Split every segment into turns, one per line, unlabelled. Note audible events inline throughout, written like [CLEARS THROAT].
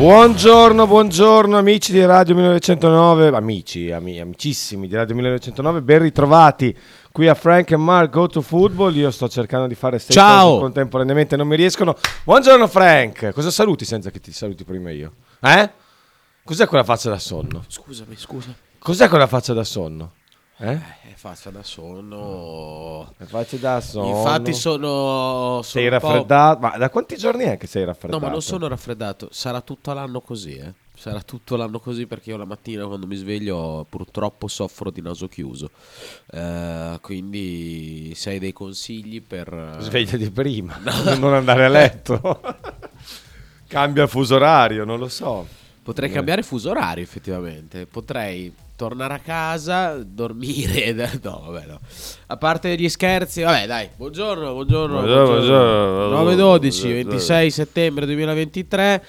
Buongiorno, buongiorno amici di Radio 1909, amici, ami- amicissimi di Radio 1909, ben ritrovati qui a Frank and Mark Go to Football. Io sto cercando di fare sei
Ciao.
cose contemporaneamente, non mi riescono. Buongiorno Frank, cosa saluti senza che ti saluti prima io? Eh? Cos'è quella faccia da sonno?
Scusami, scusa.
Cos'è quella faccia da sonno? Eh?
Faccia da sonno.
La faccia da sonno.
Infatti sono, sono
Sei raffreddato? Ma da quanti giorni è che sei raffreddato?
No, ma non sono raffreddato. Sarà tutto l'anno così, eh. Sarà tutto l'anno così perché io la mattina quando mi sveglio purtroppo soffro di naso chiuso. Eh, quindi se hai dei consigli per...
Svegliati prima, non andare a letto. [LAUGHS] Cambia fuso orario, non lo so.
Potrei cambiare fuso orario effettivamente. Potrei tornare a casa, dormire. [LAUGHS] No, vabbè, no. A parte gli scherzi, vabbè, dai. Buongiorno, buongiorno.
Buongiorno, buongiorno.
9-12, 26 settembre 2023.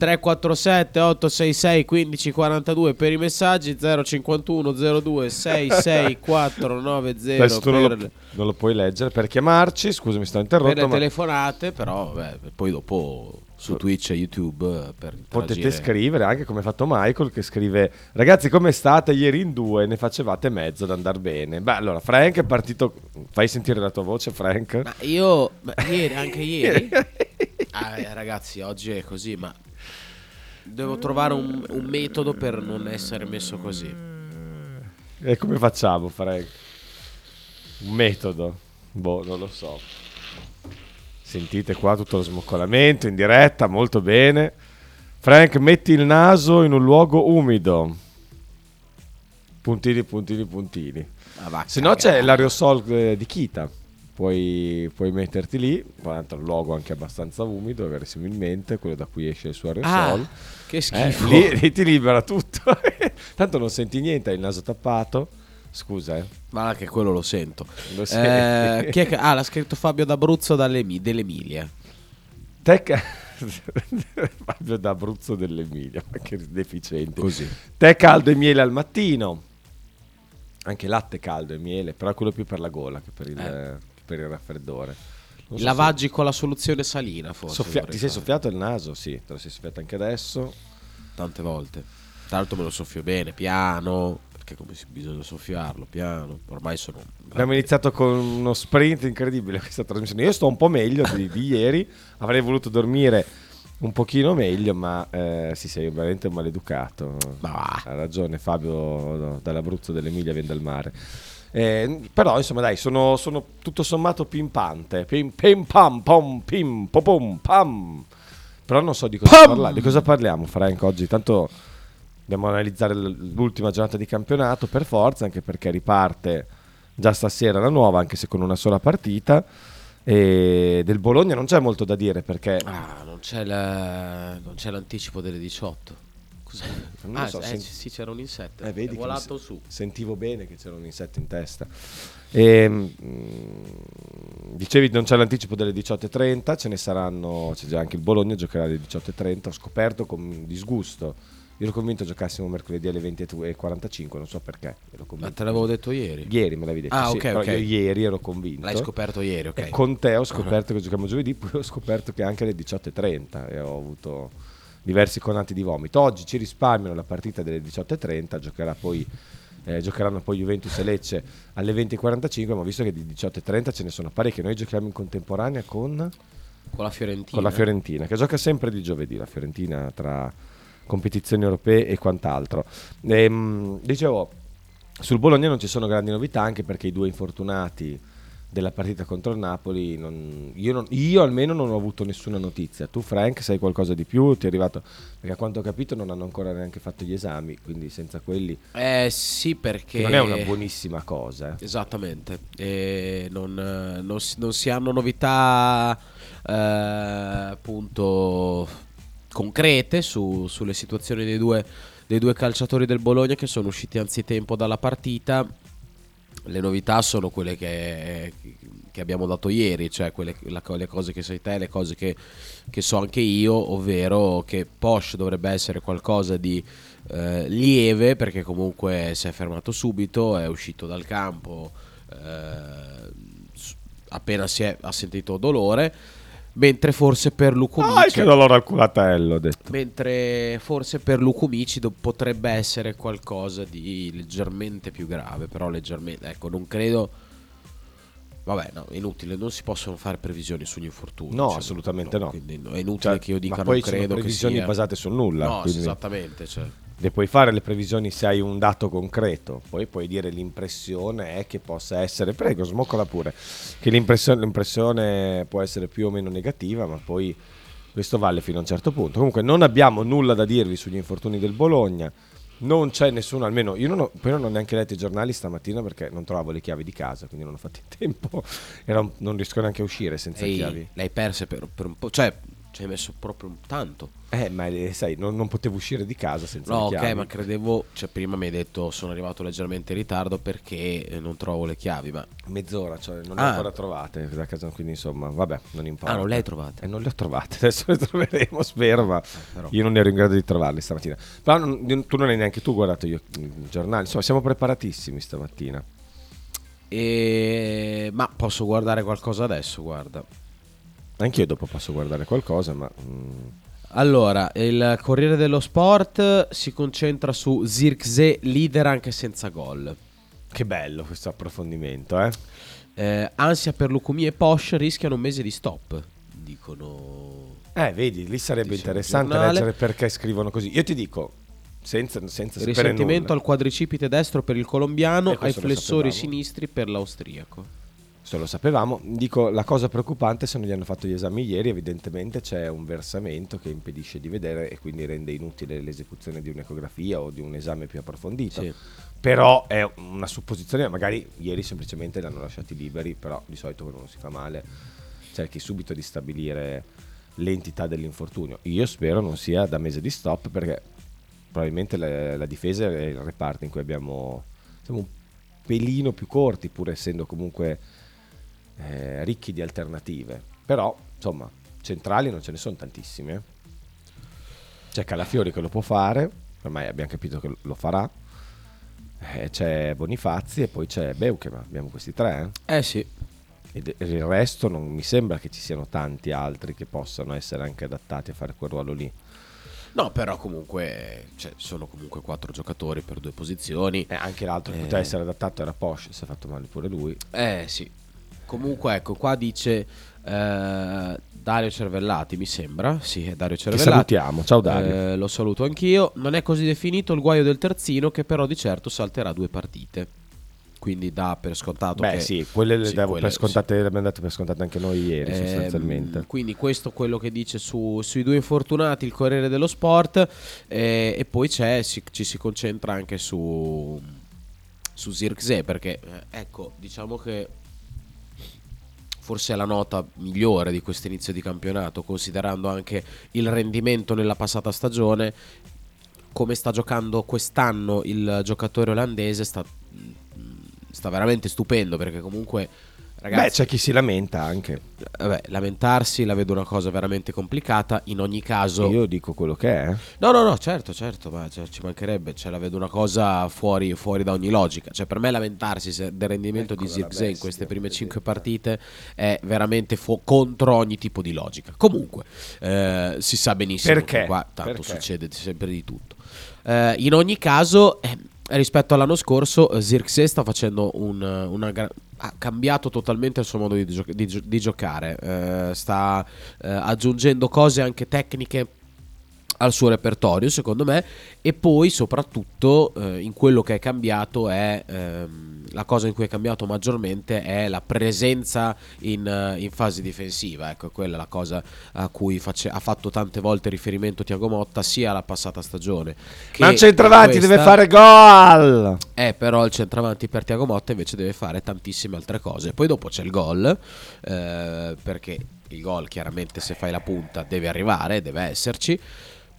347 866 1542 per i messaggi 051 02 66490
Adesso tu non
per,
lo, non lo puoi leggere per chiamarci, scusami, sto
per
interrotto,
le
ma
telefonate, però vabbè, poi dopo su Twitch e YouTube eh,
potete scrivere anche come ha fatto Michael che scrive "Ragazzi, come state? Ieri in due ne facevate mezzo ad andar bene". Beh, allora Frank è partito Fai sentire la tua voce, Frank.
Ma io, ma ieri, anche [LAUGHS] ieri, Ah, eh, ragazzi, oggi è così, ma devo trovare un, un metodo per non essere messo così.
E come facciamo, Frank? Un metodo? Boh, non lo so. Sentite qua tutto lo smoccolamento in diretta, molto bene. Frank, metti il naso in un luogo umido. Puntini, puntini, puntini.
Ah,
Se no c'è l'aerosol eh, di Kita. Puoi, puoi metterti lì, tra l'altro è un luogo anche abbastanza umido, verosimilmente, quello da cui esce il suo aerosol.
Ah, che
Eh,
schifo.
lì, lì ti libera tutto. [LAUGHS] Tanto non senti niente, hai il naso tappato. Scusa, eh.
Ma che quello lo sento.
Lo
Eh, chi è che- ah, l'ha scritto Fabio d'Abruzzo dell'Emilia.
Te ca- [LAUGHS] Fabio d'Abruzzo dell'Emilia, ma che deficiente.
Così.
Tè caldo e miele al mattino. Anche latte caldo e miele, però quello più per la gola che per il,
Eh.
per il raffreddore. So
lavaggi con la soluzione salina,
se-
forse.
soffia- ti sei soffiato il naso? Sì, te lo sei soffiato anche adesso.
Tante volte. Tra l'altro me lo soffio bene, piano. Perché come si bisogna soffiarlo, piano. Ormai sono.
Abbiamo iniziato con uno sprint incredibile questa trasmissione. Io sto un po' meglio di, di ieri, avrei voluto dormire un pochino meglio, ma eh, sì, sei veramente un maleducato.
Ma va.
Ha ragione Fabio no, dall'Abruzzo dell'Emilia viene dal mare. Eh, però insomma dai, sono, sono tutto sommato pimpante. Pim, pim pam pom pim po, pom pam. Però non so di cosa parlare. Di cosa parliamo, Frank, oggi? Tanto dobbiamo analizzare l'ultima giornata di campionato per forza, anche perché riparte già stasera la nuova, anche se con una sola partita. E del Bologna non c'è molto da dire perché
Ah, non c'è, la- non c'è l'anticipo delle 18. Cos'è?
Non
ah,
so,
eh,
sen-
sì, c'era un insetto.
Eh, vedi
è volato
mi-
su.
Sentivo bene che c'era un insetto in testa. E, mm, dicevi non c'è l'anticipo delle 18.30, ce ne saranno, c'è già anche il Bologna giocherà alle 18.30, ho scoperto con disgusto. Io ero convinto giocassimo mercoledì alle 20.45, non so perché.
Ma te l'avevo detto ieri.
Ieri me l'avevi detto,
Ah,
sì,
ok,
però
ok.
io ieri ero convinto.
L'hai scoperto ieri, ok.
E con te ho scoperto che giochiamo giovedì, poi ho scoperto che anche alle 18.30 e ho avuto diversi conati di vomito. Oggi ci risparmiano la partita delle 18.30, giocherà poi, eh, giocheranno poi Juventus e Lecce alle 20.45, ma ho visto che di 18.30 ce ne sono parecchie. Noi giochiamo in contemporanea con,
Con la Fiorentina.
con la Fiorentina, che gioca sempre di giovedì, la Fiorentina tra competizioni europee e quant'altro. Ehm, dicevo, sul Bologna non ci sono grandi novità, anche perché i due infortunati della partita contro il Napoli, non- io, non- io almeno non ho avuto nessuna notizia. Tu, Frank, sai qualcosa di più? Ti è arrivato? Perché a quanto ho capito non hanno ancora neanche fatto gli esami, quindi senza quelli.
Eh sì, perché...
Non è una buonissima cosa. eh.
Esattamente, non, non si hanno novità eh, appunto concrete su- sulle situazioni dei due, dei due calciatori del Bologna che sono usciti anzitempo dalla partita. Le novità sono quelle che, che abbiamo dato ieri, cioè quelle, la- le cose che sai te, le cose che, che so anche io, ovvero che Porsche dovrebbe essere qualcosa di eh, lieve perché comunque si è fermato subito, è uscito dal campo eh, appena si è, ha sentito dolore, mentre forse per Luco
Ah, che dolore al culatello, ho detto.
Mentre forse per Lucumicido potrebbe essere qualcosa di leggermente più grave, però leggermente, ecco, non credo... Vabbè, no, è inutile, non si possono fare previsioni sugli infortuni.
No,
cioè,
assolutamente no.
Quindi no, è inutile
Cioè,
che io dica
ma
non
poi sono
credo che
previsioni
sia...
basate sul nulla.
No,
quindi
esattamente, cioè.
Le puoi fare le previsioni se hai un dato concreto, poi puoi dire l'impressione è che possa essere, prego, smoccola pure, che l'impressione, l'impressione può essere più o meno negativa, ma poi questo vale fino a un certo punto. Comunque non abbiamo nulla da dirvi sugli infortuni del Bologna, non c'è nessuno, almeno io non ho, poi non ho neanche letto i giornali stamattina perché non trovavo le chiavi di casa, quindi non ho fatto in tempo, [LAUGHS] Era un- non riesco neanche a uscire senza
Ehi,
chiavi.
l'hai perse per, per un po', cioè ci hai messo proprio tanto.
Eh, ma eh, sai, non, non potevo uscire di casa senza
No, ok,
chiavi.
ma credevo, cioè prima mi hai detto sono arrivato leggermente in ritardo perché eh, non trovo le chiavi, ma
Mezz'ora, cioè non le ho
Ah.
ancora trovate da casa, quindi insomma, vabbè, non importa.
Ah, non le hai trovate?
Eh, non le ho trovate, [LAUGHS] adesso le troveremo, spero, ma
però.
io non ero in grado di trovarle stamattina. Però non- tu non hai neanche tu guardato io, i giornali, insomma, siamo preparatissimi stamattina.
E... Ma posso guardare qualcosa adesso, guarda.
Anch'io dopo posso guardare qualcosa, ma... mm,
Allora, il Corriere dello Sport si concentra su Zirkzee leader anche senza gol.
che bello questo approfondimento, eh?
Eh, ansia per Lucumi e Posh rischiano un mese di stop, dicono.
Eh, vedi, lì sarebbe interessante
giornale.
leggere perché scrivono così. Io ti dico, senza, senza
Risentimento
nulla.
al quadricipite destro per il colombiano, ai flessori
sapevamo.
sinistri per l'austriaco.
Se lo sapevamo, dico la cosa preoccupante se non gli hanno fatto gli esami ieri, evidentemente c'è un versamento che impedisce di vedere e quindi rende inutile l'esecuzione di un'ecografia o di un esame più approfondito.
Sì.
Però è una supposizione, magari ieri semplicemente li hanno lasciati liberi, però di solito quando uno si fa male cerchi subito di stabilire l'entità dell'infortunio. Io spero non sia da mese di stop perché probabilmente la, la difesa è il reparto in cui abbiamo siamo un pelino più corti pur essendo comunque eh, ricchi di alternative. Però, insomma, centrali non ce ne sono tantissime. eh. C'è Calafiori che lo può fare, ormai abbiamo capito che lo farà. Eh, c'è Bonifazzi e poi c'è Beuke, ma abbiamo questi tre. eh.
Eh sì,
E il resto non mi sembra che ci siano tanti altri che possano essere anche adattati a fare quel ruolo lì.
no, però comunque cioè, sono comunque quattro giocatori per due posizioni.
E anche l'altro che
Eh.
poteva essere adattato era Posh, si è fatto male pure lui.
Eh sì. Comunque, ecco, qua dice eh, Dario Cervellati, mi sembra. Sì, è Dario Cervellati.
salutiamo, ciao Dario.
Eh, lo saluto anch'io. Non è così definito il guaio del terzino, che però di certo salterà due partite. Quindi dà per scontato
Beh
che...
sì, quelle le
sì,
davo
quelle-
per scontate, le abbiamo date per scontate anche noi ieri
Ehm,
sostanzialmente.
Quindi questo è quello che dice su- sui due infortunati il Corriere dello Sport eh, e poi c'è, si- ci si concentra anche su, su Zirkzee perché eh, ecco diciamo che forse è la nota migliore di questo inizio di campionato considerando anche il rendimento nella passata stagione. Come sta giocando quest'anno il giocatore olandese sta, sta veramente stupendo perché comunque ragazzi
Beh, c'è chi si lamenta anche.
Vabbè, lamentarsi la vedo una cosa veramente complicata. In ogni caso,
Io dico quello che è.
no, no, no, certo, certo, ma cioè, ci mancherebbe. Cioè, la vedo una cosa fuori, fuori da ogni logica. Cioè, per me, lamentarsi se- del rendimento di
Eccola la
Zirkzee in queste prime
vedete.
5 partite è veramente fu- contro ogni tipo di logica. Comunque, eh, si sa benissimo
Perché?
che qua tanto
Perché?
succede sempre di tutto. Eh, in ogni caso, eh, rispetto all'anno scorso, eh, Zirkzee sta facendo un, una gra- ha cambiato totalmente il suo modo di, gio- di gio- di giocare. Eh, sta eh, aggiungendo cose anche tecniche al suo repertorio secondo me e poi soprattutto eh, in quello che è cambiato è ehm, la cosa in cui è cambiato maggiormente è la presenza in, eh, in fase difensiva ecco quella è la cosa a cui face- ha fatto tante volte riferimento Tiago Motta sia la passata stagione che
Ma il centravanti
questa.
deve fare gol!
Eh, però il centravanti per Tiago Motta invece deve fare tantissime altre cose. Poi dopo c'è il gol, eh, perché il gol chiaramente se fai la punta deve arrivare, deve esserci,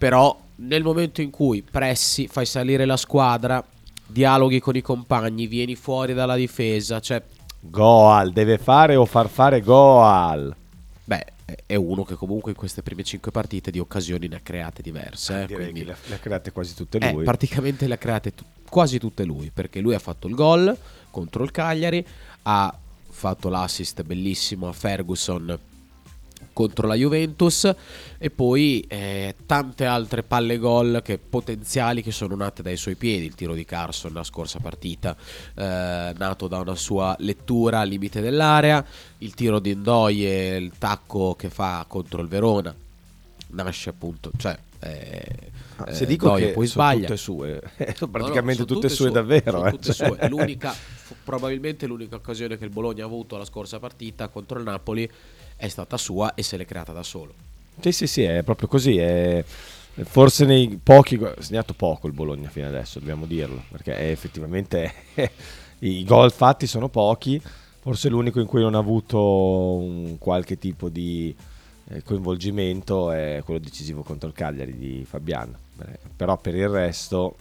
però nel momento in cui pressi, fai salire la squadra, dialoghi con i compagni, vieni fuori dalla difesa, cioè,
Goal, deve fare o far fare gol.
beh, è uno che comunque in queste prime cinque partite di occasioni ne ha create diverse. eh, quindi-
le, ha create quasi tutte
Eh,
lui.
praticamente le ha create tu- quasi tutte lui, perché lui ha fatto il gol contro il Cagliari, ha fatto l'assist bellissimo a Ferguson contro la Juventus e poi eh, tante altre palle gol che, potenziali che sono nate dai suoi piedi, il tiro di Carson la scorsa partita eh, nato da una sua lettura al limite dell'area, il tiro di Ndoye, il tacco che fa contro il Verona nasce appunto, cioè eh,
Ah, Se
eh,
dico
Ndoye
che
poi
sono
sbaglia.
tutte sue, sono
No, no,
praticamente
sono
tutte, sue, davvero.
sono
eh,
tutte
cioè.
sue. L'unica, [LAUGHS] probabilmente l'unica occasione che il Bologna ha avuto la scorsa partita contro il Napoli è stata sua e se l'è creata da solo.
Sì, sì, sì, è proprio così. È... Forse nei pochi. Ha segnato poco il Bologna fino adesso, dobbiamo dirlo. Perché è effettivamente [LAUGHS] i gol fatti sono pochi. Forse l'unico in cui non ha avuto un qualche tipo di eh, coinvolgimento è quello decisivo contro il Cagliari di Fabiano. Beh, Però per il resto,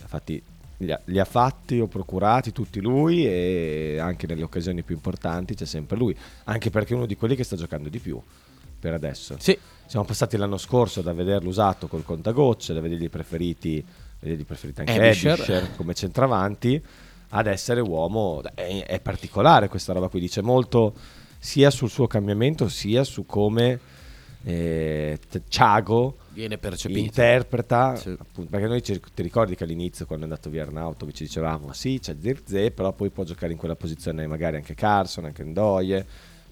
infatti, li ha, li ha fatti o procurati tutti lui e anche nelle occasioni più importanti c'è sempre lui. Anche perché è uno di quelli che sta giocando di più per adesso.
Sì,
Siamo passati l'anno scorso da vederlo usato col contagocce, da vedergli preferiti, vedergli preferiti anche
Ebischer.
Ebischer come centravanti, ad essere uomo. È, è particolare questa roba qui, dice molto sia sul suo cambiamento sia su come eh, Thiago
viene percepito.
interpreta
Sì.
appunto, perché noi ci, ti ricordi che all'inizio quando è andato via Arnautovic ci dicevamo "Ma sì c'è Zirze però poi può giocare in quella posizione magari anche Carson anche Ndoye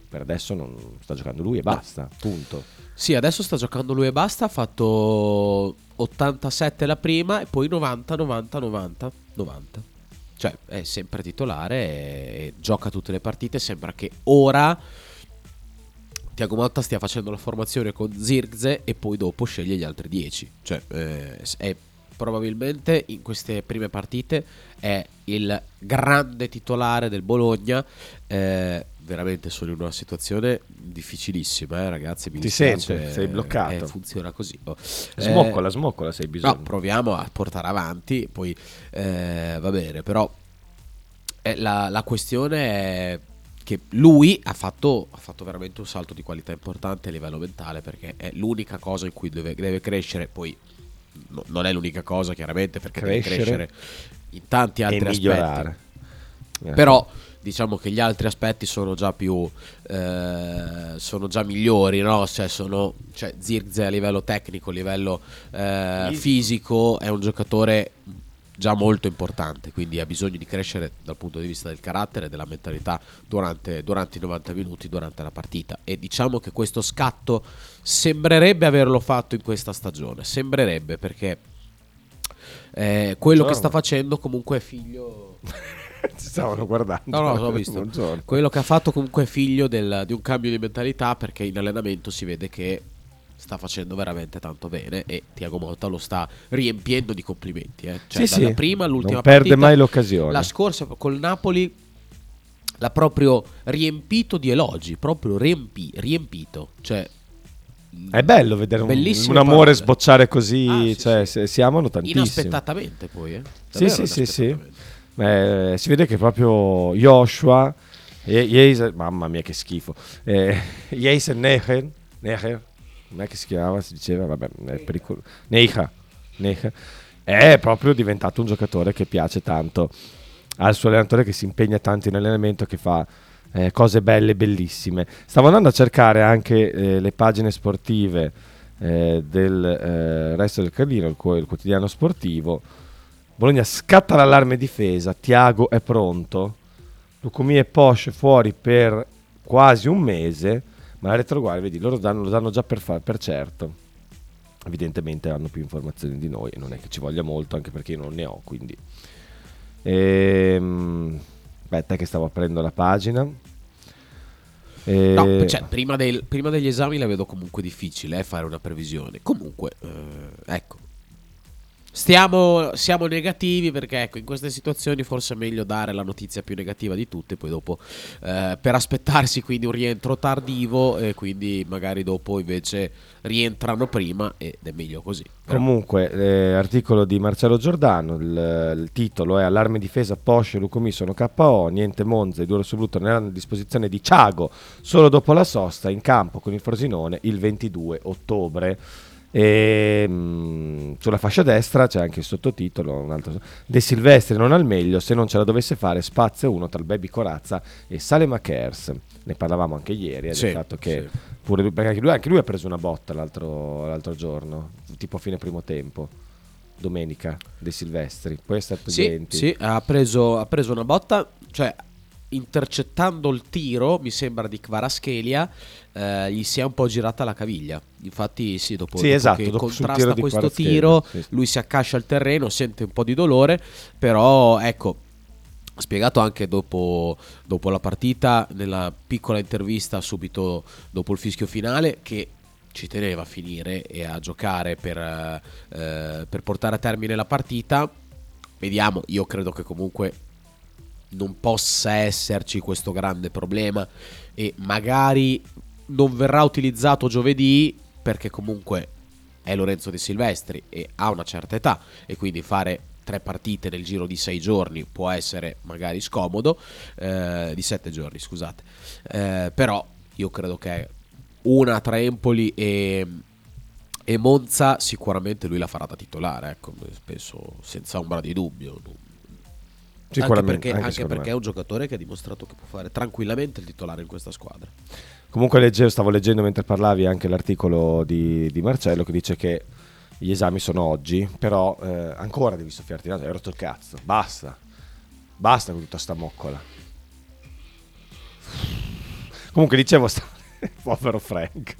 per adesso non sta giocando lui e basta punto
Sì, adesso sta giocando lui e basta. Ha fatto 87 la prima e poi 90, 90, 90, 90. Cioè è sempre titolare gioca tutte le partite. Sembra che ora Tiago Motta stia facendo la formazione con Zirkze e poi dopo sceglie gli altri 10. Cioè eh, è probabilmente in queste prime partite è il grande titolare del Bologna. eh, veramente sono in una situazione difficilissima, eh, ragazzi. Mi
Ti
dispiace,
sento, sei bloccato.
eh, funziona così. oh. Eh,
smoccola smoccola se hai bisogno
No, proviamo a portare avanti, poi eh, va bene, però eh, la, la questione è che lui ha fatto, ha fatto veramente un salto di qualità importante a livello mentale perché è l'unica cosa in cui deve, deve crescere, poi no- non è l'unica cosa chiaramente perché
Crescere
deve crescere in tanti
e
altri aspetti.
migliorare Eh.
Però diciamo che gli altri aspetti sono già più eh, sono già migliori, no? Cioè, sono, cioè Zirkzee a livello tecnico, a livello eh, fisico è un giocatore già molto importante, quindi ha bisogno di crescere dal punto di vista del carattere e della mentalità durante, durante i 90 minuti, durante la partita. E diciamo che questo scatto sembrerebbe averlo fatto in questa stagione, sembrerebbe perché eh, quello che sta facendo comunque è figlio... [LAUGHS]
ci stavano guardando
No, no, l'ho visto.
Buongiorno.
Quello che ha fatto comunque è figlio del- di un cambio di mentalità perché in allenamento si vede che sta facendo veramente tanto bene e Tiago Motta lo sta riempiendo di complimenti. Eh. Cioè,
Sì,
dalla
sì.
prima all'ultima
Non perde
partita,
mai l'occasione.
La scorsa col Napoli l'ha proprio riempito di elogi, proprio riempi- riempito. Cioè,
è bello vedere un, un amore
parole.
sbocciare così
Ah, sì,
cioè
sì.
si amano tantissimo
inaspettatamente poi. Eh.
Sì,
Davvero
sì, sì, sì. Eh, si vede che proprio Joshua, e- Jeise- mamma mia che schifo, eh, [LAUGHS] Jeise Neher, Neher, non è che si chiamava, si diceva, vabbè, è pericoloso, Neha, Neha, è proprio diventato un giocatore che piace tanto al suo allenatore che si impegna tanto in allenamento, che fa eh, cose belle, bellissime. Stavo andando a cercare anche eh, le pagine sportive eh, del eh, Resto del Carlino, il, il quotidiano sportivo. Bologna scatta l'allarme difesa, Tiago è pronto, Lucumi e Porsche fuori per quasi un mese, ma la retroguardia, vedi, loro danno- lo danno già per, fa- per certo. evidentemente hanno più informazioni di noi e non è che ci voglia molto anche perché io non ne ho quindi ehm, aspetta che stavo aprendo la pagina E-
No, cioè, prima, del- prima degli esami la vedo comunque difficile eh, fare una previsione. Comunque, eh, ecco. Stiamo, siamo negativi perché ecco, in queste situazioni forse è meglio dare la notizia più negativa di tutte, poi dopo eh, per aspettarsi quindi un rientro tardivo e quindi magari dopo invece rientrano prima ed è meglio così. Però-
Comunque, eh, articolo di Marcello Giordano, il, il titolo è Allarme difesa, Porsche e Lucumi sono KO, niente Monza e Duro Subluto ne hanno a disposizione di Ciago solo dopo la sosta in campo con il Frosinone il 22 ottobre. E, mm, sulla fascia destra c'è anche il sottotitolo un altro, De Silvestri non al meglio se non ce la dovesse fare spazio uno tra il Baby Corazza e Salema Kers. Ne parlavamo anche ieri eh,
Sì,
del fatto che
sì.
pure lui, anche lui, anche lui ha preso una botta l'altro, l'altro giorno tipo a fine primo tempo domenica De Silvestri. Poi è stato
Sì, sì, ha preso, ha preso una botta, cioè intercettando il tiro, mi sembra di Kvaraschelia, eh, gli si è un po' girata la caviglia. Infatti, sì, dopo,
Sì,
dopo
esatto,
che
dopo
contrasta questo tiro,
sì,
lui si accascia al terreno, sente un po' di dolore, però ecco. ha Spiegato anche dopo, dopo la partita, nella piccola intervista subito dopo il fischio finale, che ci teneva a finire e a giocare per, eh, per portare a termine la partita. Vediamo, io credo che comunque non possa esserci questo grande problema e magari non verrà utilizzato giovedì perché comunque è Lorenzo De Silvestri e ha una certa età e quindi fare tre partite nel giro di sei giorni può essere magari scomodo, eh, di sette giorni scusate, Eh, però io credo che una tra Empoli e, e Monza sicuramente lui la farà da titolare, ecco, penso senza ombra di dubbio.
Sicuramente,
anche perché,
anche
anche perché è un giocatore che ha dimostrato che può fare tranquillamente il titolare in questa squadra.
comunque leggevo, stavo leggendo mentre parlavi anche l'articolo di, di Marcello che dice che gli esami sono oggi però eh, ancora devi soffiarti il naso hai rotto il cazzo basta. Basta con tutta sta moccola. Comunque dicevo sta- [LAUGHS] povero Frank.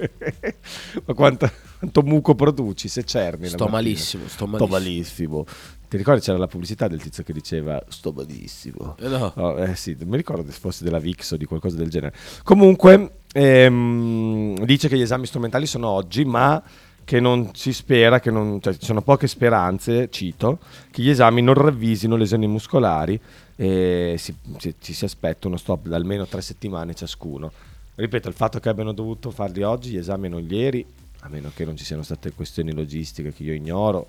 [LAUGHS] Ma quanto, quanto muco produci se cerni la
Sto malissimo, sto
Sto
malissimo.
Ti ricordi c'era la pubblicità del tizio che diceva sto malissimo?
Eh no.
Oh, eh sì, mi ricordo se fosse della Vix o di qualcosa del genere. Comunque ehm, dice che gli esami strumentali sono oggi, ma che non si spera, che non, cioè, ci sono poche speranze, cito, che gli esami non ravvisino lesioni muscolari e si, si- ci si aspetta uno stop da almeno tre settimane ciascuno. Ripeto, il fatto che abbiano dovuto farli oggi, gli esami non ieri, a meno che non ci siano state questioni logistiche che io ignoro,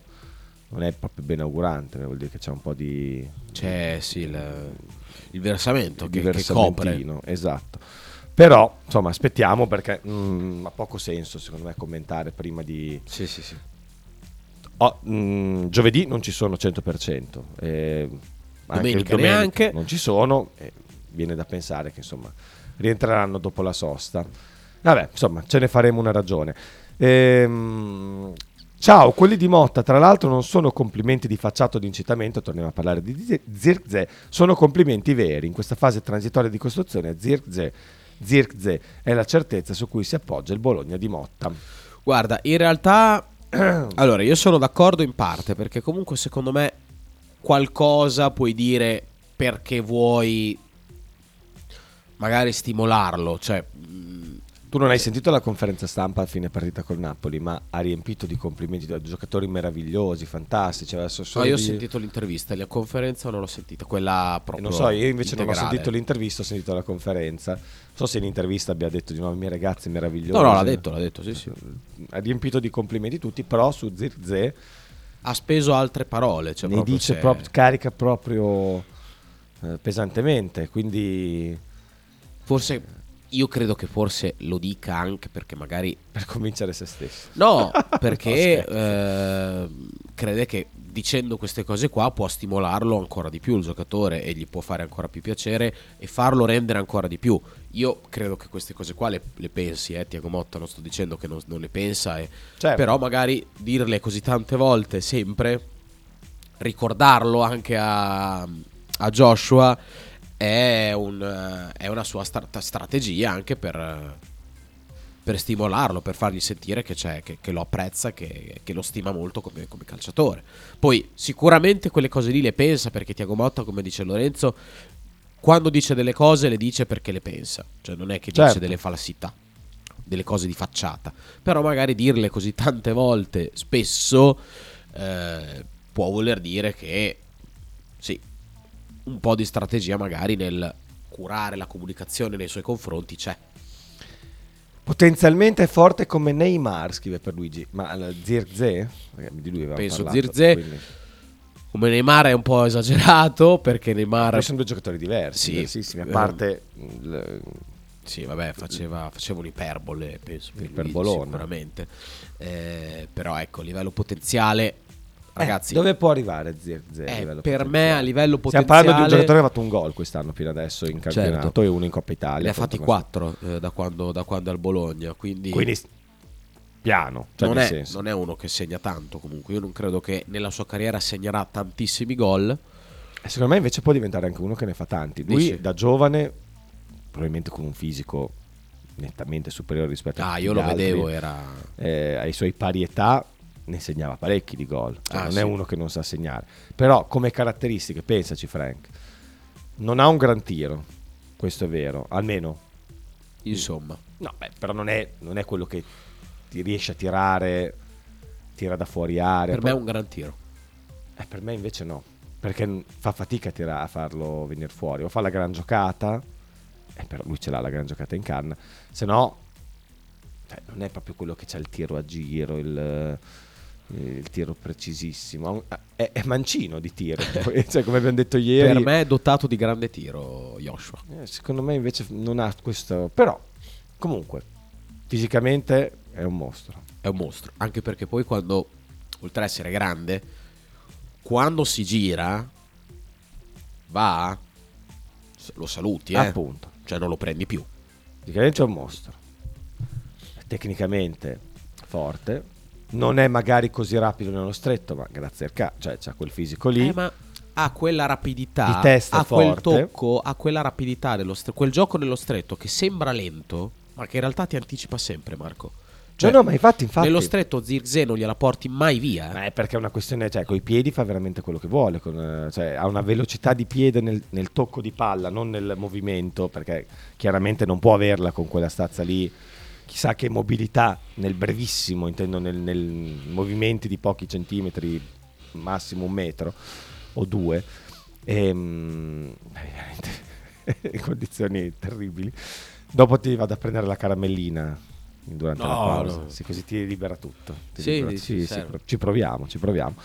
non è proprio ben augurante, vuol dire che c'è un po' di,
C'è sì il, il versamento
di
che, che copre.
esatto. Però, insomma, aspettiamo perché mm, ha poco senso, secondo me, commentare prima di...
Sì, sì, sì.
Oh, mm, giovedì non ci sono 100%, eh,
Domenica neanche.
non ci sono, e viene da pensare che, insomma, rientreranno dopo la sosta. Vabbè, insomma, ce ne faremo una ragione. Ehm, ciao, quelli di Motta, tra l'altro, non sono complimenti di facciato di incitamento, torniamo a parlare di Zi- Zirkzee, sono complimenti veri. In questa fase transitoria di costruzione, Zirkzee, Zirkzee è la certezza su cui si appoggia il Bologna di Motta.
Guarda, in realtà [CLEARS THROAT] allora io sono d'accordo in parte perché comunque secondo me qualcosa puoi dire perché vuoi magari stimolarlo, cioè mh,
Tu non hai sentito la conferenza stampa a fine partita col Napoli, ma ha riempito di complimenti da giocatori meravigliosi, fantastici. aveva so-
no, io ho
di-
sentito l'intervista, la conferenza non l'ho sentita, quella
E
proprio
non so, io invece non ho
integrale.
sentito l'intervista, ho sentito la conferenza. Non so se in intervista abbia detto di nuovo i miei ragazzi meravigliosi.
No, no, l'ha detto, l'ha detto, sì, sì.
Ha riempito di complimenti tutti, però su Zirze
Ha speso altre parole, cioè
ne
proprio
dice
se-
proprio, carica proprio eh, pesantemente. Quindi
forse io credo che forse lo dica anche perché magari
per convincere se stesso.
No, [LAUGHS] perché
No,
eh, crede che dicendo queste cose qua può stimolarlo ancora di più il giocatore e gli può fare ancora più piacere e farlo rendere ancora di più. Io credo che queste cose qua le, le pensi, eh, Tiago Motta, non sto dicendo che non, non le pensa, eh,
Certo.
però magari dirle così tante volte sempre, ricordarlo anche a, a Joshua è, un, eh, è una sua stra- strategia anche per, per stimolarlo, per fargli sentire che, c'è, che, che lo apprezza, che, che lo stima molto come, come calciatore. Poi sicuramente quelle cose lì le pensa perché Tiago Motta, come dice Lorenzo, quando dice delle cose le dice perché le pensa, cioè non è che
Certo.
dice delle falsità, delle cose di facciata, però magari dirle così tante volte, spesso, eh, può voler dire che un po' di strategia magari nel curare la comunicazione nei suoi confronti c'è.
Potenzialmente forte come Neymar, scrive per Luigi. Ma eh, Zirze? Di lui
Penso
parlato,
Zirze.
quindi-
Come Neymar è un po' esagerato perché Neymar...
Poi sono due giocatori diversi,
Sì.
diversissimi. A parte il-
Sì, vabbè, faceva, faceva un'iperbole, penso. per
Iperbolona.
Luigi, Sicuramente. Eh, però ecco, a livello potenziale, ragazzi,
Eh, dove può arrivare Zirze? a
eh, per me a livello
Stiamo
potenziale...
parlando di un giocatore che ha fatto un gol quest'anno fino adesso in campionato
Certo.
e uno in Coppa Italia.
Ne ha fatti quattro eh, da, quando, da quando è al Bologna, quindi...
Quindi piano, cioè
non, è, non è uno che segna tanto comunque. Io non credo che nella sua carriera segnerà tantissimi gol.
Secondo me invece può diventare anche uno che ne fa tanti. Lui
Dici?
da giovane, probabilmente con un fisico nettamente superiore rispetto a
Ah,
tutti
io
gli
lo
altri,
vedevo, era...
eh, ai suoi pari età ne segnava parecchi di gol. Cioè,
Ah,
non
sì.
è uno che non sa segnare. Però come caratteristiche, pensaci Frank, non ha un gran tiro, questo è vero, almeno.
Insomma,
No, beh, però non è, non è quello che ti riesce a tirare, tira da fuori area.
per me è
Poi-
un gran tiro.
eh, per me invece no, perché fa fatica a, tira- a farlo venire fuori. O fa la gran giocata, eh, però lui ce l'ha la gran giocata in canna, se no cioè, non è proprio quello che c'ha il tiro a giro, il, il tiro precisissimo. È, è mancino di tiro, [LAUGHS] cioè, come abbiamo detto ieri.
Per me è dotato di grande tiro, Joshua.
Eh, secondo me invece non ha questo... Però, comunque, fisicamente è un mostro.
È un mostro. Anche perché poi quando, oltre ad essere grande, quando si gira, va, lo saluti, eh.
Appunto.
Cioè non lo prendi più.
Fisicamente è un mostro. Tecnicamente forte. Non è magari così rapido nello stretto, ma grazie al ca, cioè c'ha quel fisico lì.
Eh, ma ha quella rapidità,
Di testa
ha quel
forte.
tocco, ha quella rapidità dello stre- quel gioco nello stretto che sembra lento, ma che in realtà ti anticipa sempre, Marco. Cioè,
no, no, ma infatti, infatti.
nello stretto Zirze non gliela porti mai via. eh.
Ma è perché è una questione, cioè, coi piedi fa veramente quello che vuole. con, cioè, ha una velocità di piede nel, nel tocco di palla, non nel movimento, perché chiaramente non può averla con quella stazza lì. Chissà che mobilità nel brevissimo, intendo nel, nel movimenti di pochi centimetri, massimo un metro o due. Ehm, [LAUGHS] veramente condizioni terribili. Dopo ti vado a prendere la caramellina durante la
No,
pausa,
no.
sì, così ti libera tutto. Ti
Sì,
libera-
sì,
sì, ci proviamo, ci proviamo.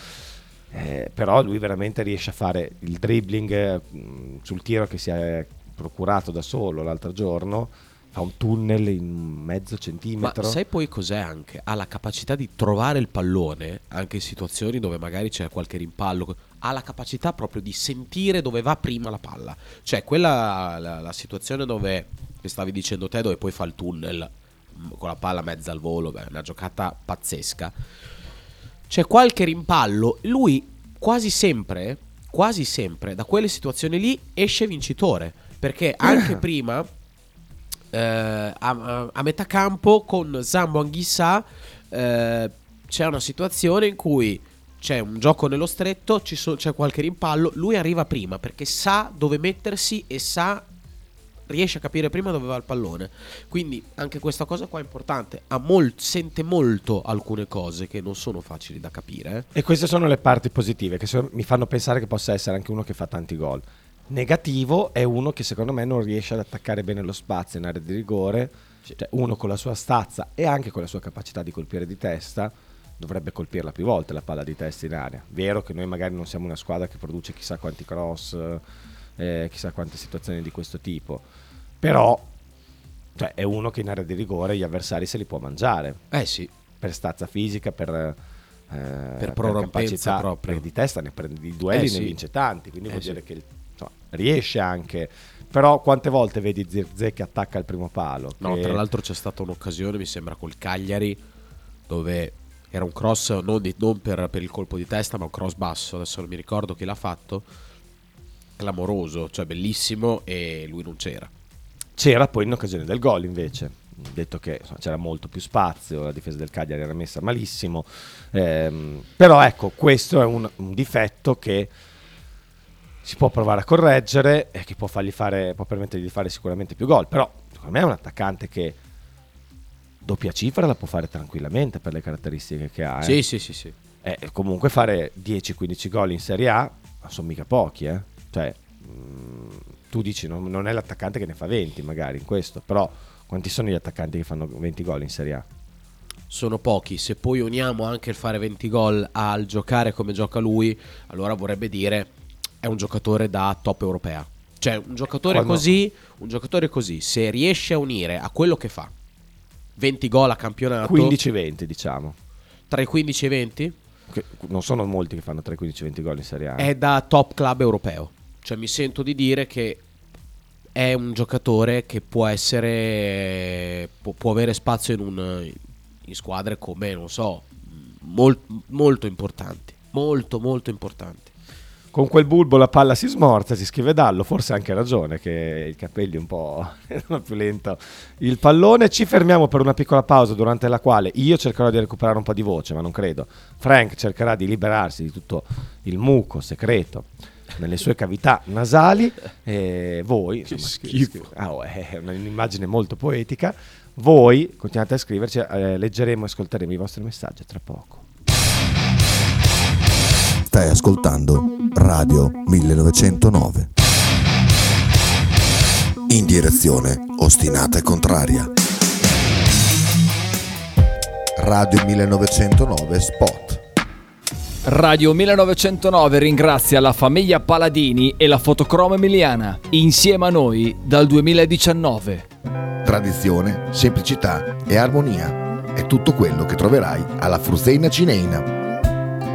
Eh, però lui veramente riesce a fare il dribbling mh, sul tiro che si è procurato da solo l'altro giorno, fa un tunnel in mezzo
Ma
centimetro.
sai poi cos'è anche? Ha la capacità di trovare il pallone anche in situazioni dove magari c'è qualche rimpallo. Ha la capacità proprio di sentire dove va prima la palla. Cioè, quella la, la situazione dove che stavi dicendo te, dove poi fa il tunnel mh, con la palla mezza al volo, beh, è una giocata pazzesca. C'è qualche rimpallo, lui quasi sempre, quasi sempre da quelle situazioni lì esce vincitore. Perché anche [CLEARS THROAT] prima eh, a, a- metà campo con Zambo Anghissà eh, c'è una situazione in cui c'è un gioco nello stretto, so- c'è qualche rimpallo, lui arriva prima perché sa dove mettersi e sa riesce a capire prima dove va il pallone. Quindi anche questa cosa qua è importante. Ha mol- sente molto alcune cose che non sono facili da capire. eh.
E queste sono le parti positive che so- mi fanno pensare che possa essere anche uno che fa tanti gol. Negativo è uno che secondo me non riesce ad attaccare bene lo spazio in area di rigore. Cioè, uno con la sua stazza e anche con la sua capacità di colpire di testa dovrebbe colpirla più volte la palla di testa in area. Vero che noi magari non siamo una squadra che produce chissà quanti cross, eh, chissà quante situazioni di questo tipo. Però cioè, è uno che in area di rigore gli avversari se li può mangiare
Eh sì,
per stazza fisica, per, eh, per
prorompenza
capacità
proprio.
di testa ne prende di duelli
Eh,
ne
sì.
vince tanti, quindi
Eh,
vuol
sì.
dire che il- riesce anche. Però quante volte vedi Zirze che attacca al primo palo?
No,
che-
tra l'altro c'è stata un'occasione, mi sembra, col Cagliari, dove era un cross non, di- non per, per il colpo di testa, ma un cross basso. Adesso non mi ricordo chi l'ha fatto. Clamoroso, cioè bellissimo, e lui non c'era.
C'era poi in occasione del gol invece. detto che insomma, c'era molto più spazio, la difesa del Cagliari era messa malissimo, ehm, però ecco, questo è un, un, difetto che si può provare a correggere e che può, fargli fare, può permettergli di fare sicuramente più gol, però secondo me è un attaccante che doppia cifra la può fare tranquillamente per le caratteristiche che ha. Eh.
Sì, sì, sì, sì.
E comunque fare 10-15 gol in Serie A sono mica pochi, eh? Cioè, mh, mm, tu dici non, non è l'attaccante che ne fa 20 magari in questo, però quanti sono gli attaccanti che fanno 20 gol in Serie A?
Sono pochi, se poi uniamo anche il fare 20 gol al giocare come gioca lui, allora vorrebbe dire è un giocatore da top europea. Cioè un giocatore Quando... così, un giocatore così, se riesce a unire a quello che fa 20 gol a campionato
15-20 diciamo.
Tra i 15 e i 20?
Che non sono molti che fanno tra i 15 e 20 gol in Serie A.
È da top club europeo. Cioè mi sento di dire che è un giocatore che può essere può, può avere spazio in, un, in, squadre come non so molt, molto importanti molto molto importanti
con quel bulbo la palla si smorza, si scrive Dallo, forse ha anche ragione che il capelli un po' [LAUGHS] più lento. Il pallone, ci fermiamo per una piccola pausa durante la quale io cercherò di recuperare un po' di voce, ma non credo. Frank cercherà di liberarsi di tutto il muco segreto nelle sue cavità nasali e voi, insomma, ah, oh, è un'immagine molto poetica, voi continuate a scriverci, eh, leggeremo e ascolteremo i vostri messaggi tra poco.
Stai ascoltando Radio 1909. In direzione ostinata e contraria. Radio 1909 Spot.
Radio 1909 ringrazia la famiglia Paladini e la fotocromo emiliana, insieme a noi dal 2019.
Tradizione, semplicità e armonia è tutto quello che troverai alla Fruzeina Cineina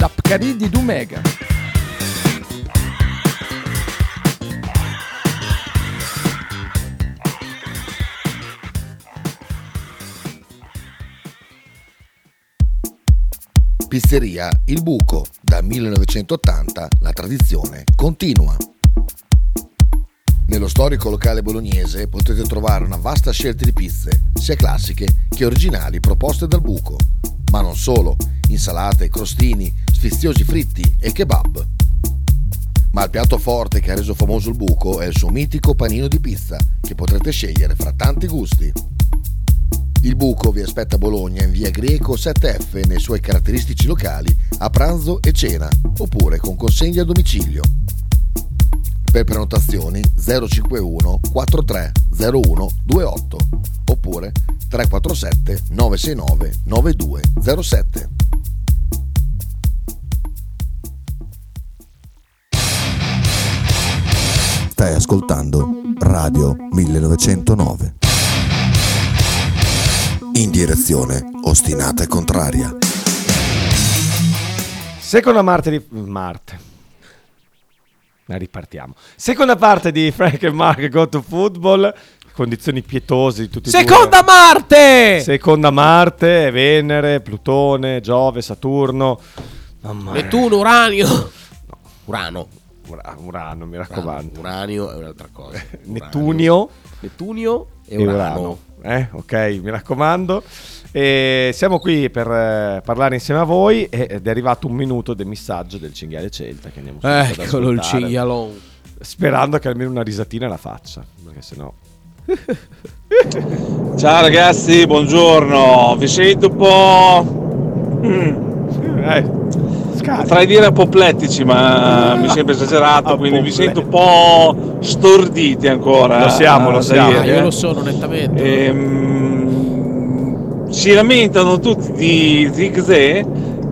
la Pcaridi di Dumega.
Pizzeria Il Buco. Da 1980 la tradizione continua. Nello storico locale bolognese potete trovare una vasta scelta di pizze, sia classiche che originali proposte dal buco. Ma non solo, insalate, crostini, sfiziosi fritti e kebab. Ma il piatto forte che ha reso famoso il buco è il suo mitico panino di pizza, che potrete scegliere fra tanti gusti. Il buco vi aspetta a Bologna in via Greco 7F nei suoi caratteristici locali a pranzo e cena, oppure con consegna a domicilio. Per prenotazioni 051 4301 28 oppure 347 969 9207. Stai ascoltando Radio 1909. In direzione ostinata e contraria.
Seconda Marte di Marte ripartiamo. Seconda parte di Frank e Mark Go to Football. condizioni pietose di tutti e
Seconda. Marte!
Seconda Marte, Venere, Plutone, Giove, Saturno. Mamma.
Nettuno, Uranio. Urano.
Ura- Urano, mi raccomando.
Uranio è un'altra cosa. [LAUGHS] Uranio.
Nettunio
Nettunio e,
e
Urano.
Urano. Eh, ok, mi raccomando. E siamo qui per eh, parlare insieme a voi ed è arrivato un minuto del messaggio del cinghiale Celta che andiamo subito ad
Eccolo il
ascoltare,
cinghialone.
Sperando che almeno una risatina la faccia, perché sennò... [LAUGHS]
Ciao ragazzi, buongiorno. Vi sento un po'.
Eh, scatti.
Potrei dire apoplettici, ma mi sembra esagerato, quindi vi sento un po' storditi ancora.
Lo siamo, lo
da
siamo.
ieri,
Ah, io
eh.
lo sono nettamente.
Ehm, si lamentano tutti di Zigze,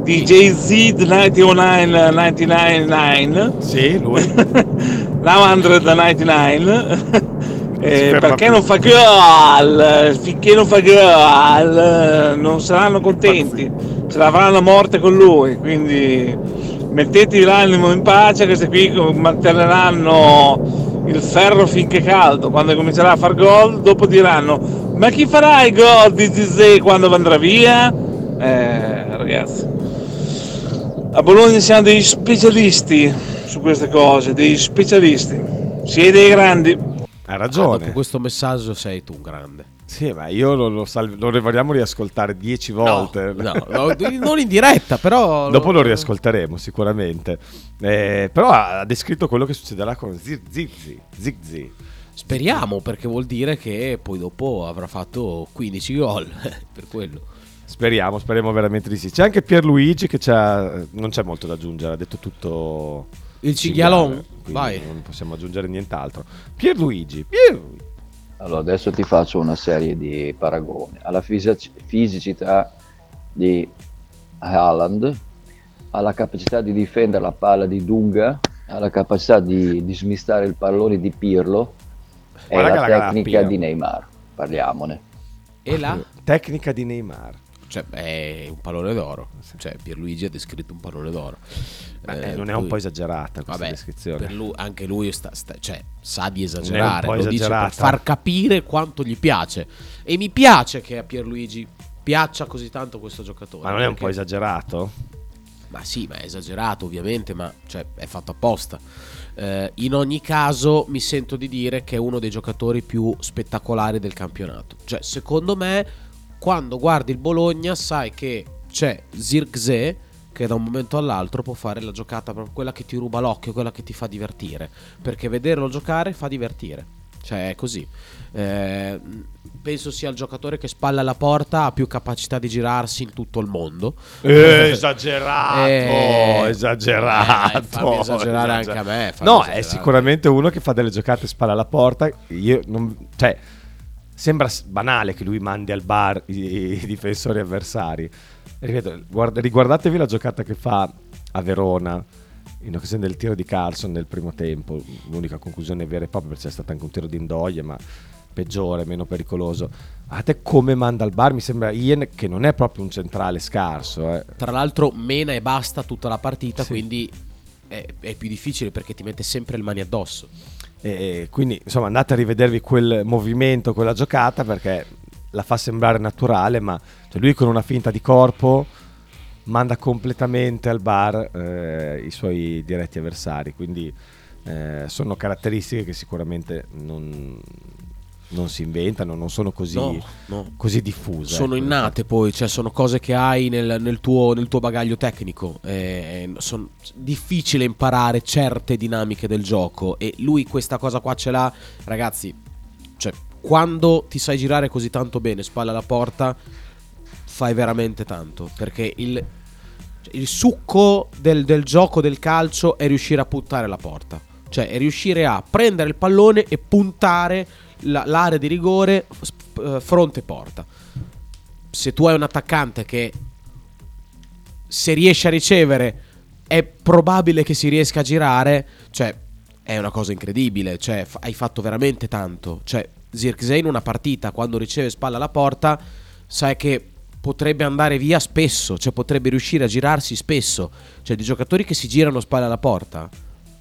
di Jay-Z 99999,
Sì, lui. [LAUGHS]
999. Eh, perché non fa gol? Finché non fa gol, non saranno contenti, ce l'avranno a morte con lui. Quindi mettetevi l'animo in pace, questi qui manterranno il ferro finché è caldo. Quando comincerà a far gol, dopo diranno: Ma chi farà i gol di Zizé quando andrà via? Eh, ragazzi, a Bologna siamo degli specialisti su queste cose, degli specialisti. Siete dei grandi.
Ha
Ah,
ragione.
dopo questo messaggio sei tu un grande.
Sì, ma io lo, lo, salv- lo vogliamo riascoltare dieci volte.
No, [LAUGHS] no, non in diretta, però.
Dopo lo riascolteremo sicuramente. Eh, però ha descritto quello che succederà con Zi- Zizzi. Zigzi.
Speriamo, perché vuol dire che poi dopo avrà fatto 15 gol. [LAUGHS] per quello.
Speriamo, speriamo veramente di sì. C'è anche Pierluigi che c'ha, non c'è molto da aggiungere, ha detto tutto
Il cinghialone,
quindi
vai.
Non possiamo aggiungere nient'altro. Pierluigi, Pierluigi.
Allora, adesso ti faccio una serie di paragoni. Alla fisici- fisicità di Haaland, alla capacità di difendere la palla di Dunga, alla capacità di, di smistare il pallone di Pirlo e
Guarda
la
la
tecnica di Neymar. Parliamone.
E là?
Tecnica di Neymar.
Cioè, è un pallone d'oro. Cioè, Pierluigi ha descritto un pallone d'oro.
Eh,
Eh,
non è un po' esagerata questa
Vabbè,
descrizione.
lui, anche lui sta, sta- cioè, sa di esagerare, lo dice per far capire quanto gli piace. E mi piace che a Pierluigi piaccia così tanto questo giocatore.
Ma non è un
perché-
po' esagerato?
Ma sì, ma è esagerato ovviamente, ma cioè, è fatto apposta. Eh, in ogni caso mi sento di dire che è uno dei giocatori più spettacolari del campionato. Cioè, secondo me, quando guardi il Bologna sai che c'è Zirkzee che da un momento all'altro può fare la giocata proprio quella che ti ruba l'occhio, quella che ti fa divertire. Perché vederlo giocare fa divertire. Cioè, è così. Eh, penso sia il giocatore che spalla alla porta, ha più capacità di girarsi in tutto il mondo.
Eh, esagerato,
Eh,
esagerato.
eh, fammi esagerare anche a me,
No, è sicuramente uno che fa delle giocate spalla alla porta. Io non, cioè, sembra banale che lui mandi al bar i, i difensori avversari. Ripeto, guarda- riguardatevi la giocata che fa a Verona in occasione del tiro di Carlson nel primo tempo. L'unica conclusione vera e propria, perché c'è stato anche un tiro di Indoie, ma peggiore, meno pericoloso. Guardate come manda al bar, mi sembra Ian che non è proprio un centrale scarso. Eh.
Tra l'altro mena e basta tutta la partita,
Sì.
quindi è, è più difficile perché ti mette sempre le mani addosso.
E quindi insomma andate a rivedervi quel movimento, quella giocata perché la fa sembrare naturale, ma cioè, lui con una finta di corpo manda completamente al bar eh, i suoi diretti avversari. Quindi eh, sono caratteristiche che sicuramente non, non si inventano, non sono così,
No, no.
così diffuse.
Sono
ecco.
innate poi, cioè sono cose che hai nel, nel tuo, nel tuo bagaglio tecnico. È difficile imparare certe dinamiche del gioco e lui questa cosa qua ce l'ha. Ragazzi, cioè, quando ti sai girare così tanto bene, spalla alla porta, fai veramente tanto. Perché il, il succo del, del gioco del calcio è riuscire a puntare la porta. Cioè, è riuscire a prendere il pallone e puntare la- l'area di rigore sp- eh, fronte porta. Se tu hai un attaccante che se riesce a ricevere è probabile che si riesca a girare, cioè è una cosa incredibile, cioè f- hai fatto veramente tanto. Cioè Zirkzee in una partita quando riceve spalla alla porta sai che potrebbe andare via spesso, cioè potrebbe riuscire a girarsi spesso. Cioè di giocatori che si girano spalla alla porta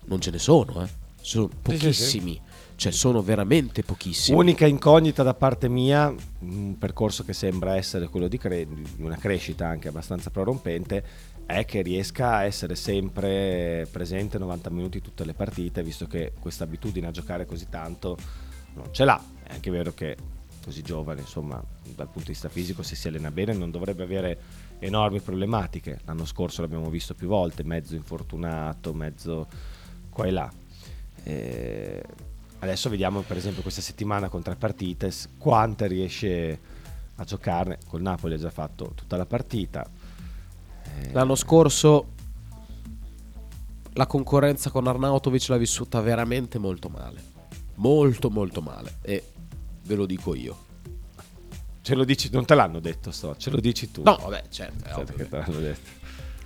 non ce ne sono, eh. Sono
Sì, sì, sì.
Cioè, sono veramente pochissimi.
Unica incognita da parte mia, un percorso che sembra essere quello di, cre- una crescita anche abbastanza prorompente, è che riesca a essere sempre presente 90 minuti tutte le partite, visto che questa abitudine a giocare così tanto non ce l'ha. È anche vero che così giovane, insomma, dal punto di vista fisico, se si allena bene non dovrebbe avere enormi problematiche. L'anno scorso l'abbiamo visto più volte, mezzo infortunato, mezzo qua e là. Eh, adesso vediamo per esempio questa settimana con tre partite quante riesce a giocarne. Col Napoli ha già fatto tutta la partita. Eh,
L'anno scorso la concorrenza con Arnautovic l'ha vissuta veramente molto male. Molto molto male. E ve lo dico io.
Ce lo dici, non te l'hanno detto, sto, ce lo dici tu.
No, vabbè, certo,
Certo che- te l'hanno detto.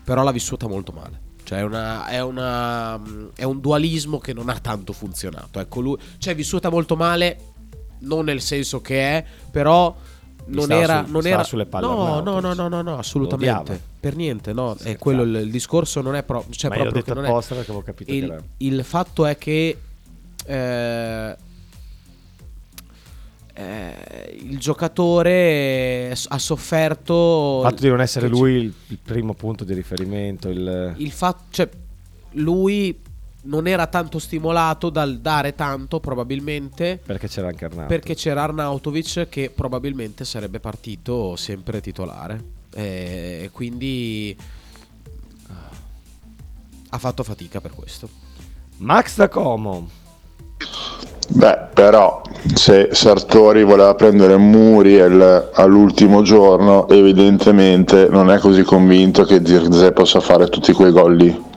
però l'ha vissuta molto male. Cioè è, una, è, una, è un dualismo che non ha tanto funzionato. Ecco, lui, cioè è vissuta molto male, non nel senso che è, però non era...
su-
non era
sulle palle
no, no, no, no, no, no, assolutamente. Per niente, no. È quello il, il discorso non è proprio... Cioè proprio che non è- il, il fatto è che eh, eh, il giocatore ha sofferto
Il fatto di non essere lui il, il primo punto di riferimento, il...
il fatto cioè lui non era tanto stimolato dal dare tanto probabilmente
perché c'era anche Arnautovic.
perché c'era Arnautovic che probabilmente sarebbe partito sempre titolare e quindi ah, ha fatto fatica per questo
Max da Como.
Beh, però se Sartori voleva prendere Muriel all'ultimo giorno, evidentemente non è così convinto che Zirze possa fare tutti quei gol lì.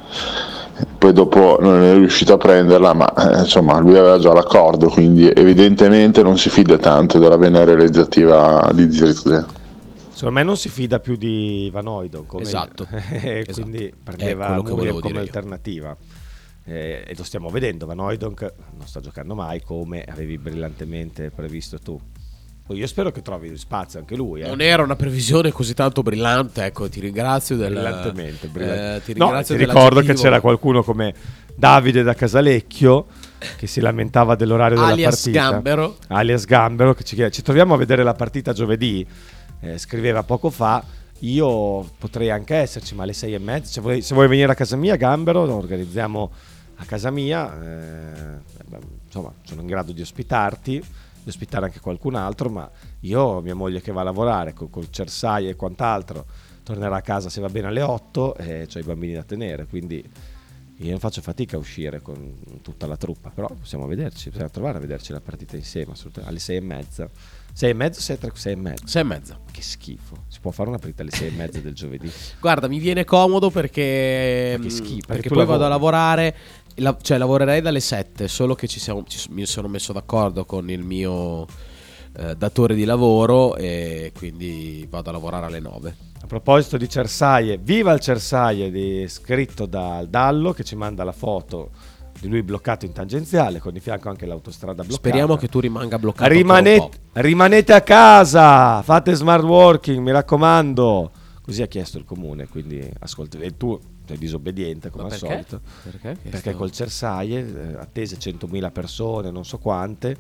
Poi dopo non è riuscito a prenderla, ma eh, insomma lui aveva già l'accordo, quindi evidentemente non si fida tanto della vena realizzativa di Zirze.
Secondo me non si fida più di Van Oydon. Come
Esatto. [LAUGHS] Esatto.
quindi
È
prendeva Muriel come
io.
alternativa. Eh, e lo stiamo vedendo. Van Oydon non sta giocando mai come avevi brillantemente previsto tu. Poi io spero che trovi spazio anche lui. Eh.
non era una previsione così tanto brillante ecco ti ringrazio del
brillantemente.
eh,
brillante.
ti
no,
ringrazio
ti ricordo che c'era qualcuno come Davide da Casalecchio che si lamentava dell'orario della
alias
partita.
Gambero
alias Gambero che ci chiede ci troviamo a vedere la partita giovedì Eh, scriveva poco fa io potrei anche esserci ma alle sei e mezza se vuoi, se vuoi venire a casa mia Gambero organizziamo a casa mia eh, insomma sono in grado di ospitarti di ospitare anche qualcun altro ma io mia moglie che va a lavorare col, col Cersai e quant'altro tornerà a casa se va bene alle 8 e ho i bambini da tenere quindi io non faccio fatica a uscire con tutta la truppa, però possiamo vederci, possiamo trovare a vederci la partita insieme alle sei e mezza. Sei e mezzo, sei e tre, sei e mezza.
sei e mezza
Che schifo. Si può fare una partita alle sei e mezza del giovedì? [LAUGHS]
Guarda, mi viene comodo perché, mh,
schifo,
perché
perché tu
poi vado a
lavori.
lavorare, la- cioè lavorerei dalle 7, solo che ci siamo, ci- mi sono messo d'accordo con il mio eh, datore di lavoro e quindi vado a lavorare alle 9.
A proposito di Cersaie, viva il Cersaie di, scritto da Dallo che ci manda la foto di lui bloccato in tangenziale con di fianco anche l'autostrada bloccata.
Speriamo che tu rimanga bloccato po'.
rimanete a casa, fate smart working, mi raccomando. Così ha chiesto il comune, quindi ascolta. E tu disobbediente come
Ma
al
perché?
solito.
Perché?
Perché col Cersaie, eh, attese 100.000 persone, non so quante,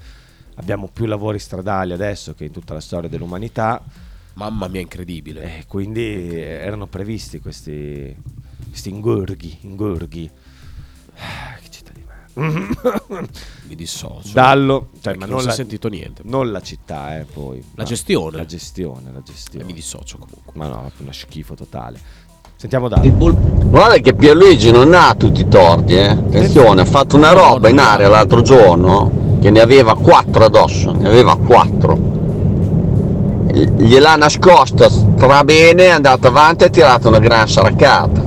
abbiamo più lavori stradali adesso che in tutta la storia dell'umanità.
Mamma mia, incredibile.
E quindi eh, erano previsti questi, questi ingorghi, ingorghi. Ah, Che città di merda.
Mi dissocio.
Dallo, cioè,
Perché
ma
non
non,
si è
la,
sentito niente.
non la città, eh, poi.
La gestione.
La gestione, la
Eh,
gestione.
mi dissocio comunque.
Ma no, proprio uno schifo totale. Sentiamo Dallo.
Guarda che Pierluigi non ha tutti i torti, eh. Attenzione, ha fatto una roba in aria l'altro giorno che ne aveva quattro addosso, ne aveva quattro. Gliel'ha nascosta stra bene, è andato avanti e ha tirato una gran saraccata.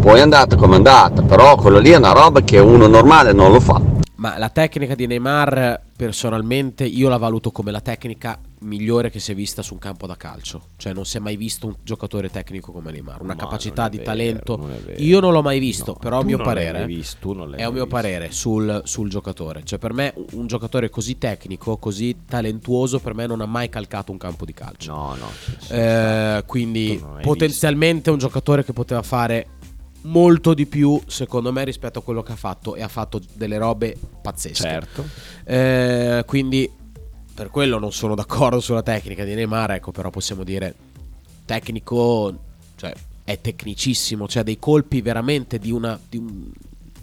Poi è andata come è andata, però quello lì è una roba che uno normale non lo fa.
Ma la tecnica di Neymar, personalmente, io la valuto come la tecnica migliore che si è vista su un campo da calcio. Cioè, non si è mai visto un giocatore tecnico come Neymar. Una
Ma
capacità di
vero,
talento.
non.
Io non l'ho mai visto,
No,
però a mio parere.
visto,
è un mio
visto.
parere sul, sul giocatore. Cioè, per me, un giocatore così tecnico, così talentuoso, per me non ha mai calcato un campo di calcio.
No, no. sì, sì.
Eh, quindi potenzialmente un giocatore che poteva fare molto di più, secondo me, rispetto a quello che ha fatto. E ha fatto delle robe pazzesche.
Certo.
Eh, quindi, per quello non sono d'accordo sulla tecnica di Neymar. Ecco, però possiamo dire tecnico, cioè è tecnicissimo. Cioè, dei colpi veramente di una, di un-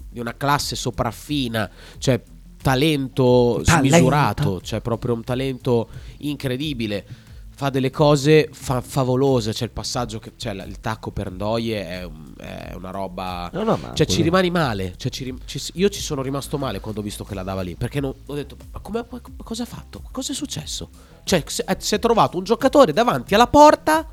di una classe sopraffina. Cioè, talento,
Talento.
smisurato. Cioè, proprio un talento incredibile. Fa delle cose fa- favolose. C'è il passaggio, che, cioè il tacco per Ndoye è, un- è una roba.
No, no,
cioè, ci rimani male. Cioè, ci rim- ci- io ci sono rimasto male quando ho visto che la dava lì. Perché non- ho detto, ma, come, ma cosa ha fatto? Cosa è successo? Cioè, si è- si è trovato un giocatore davanti alla porta,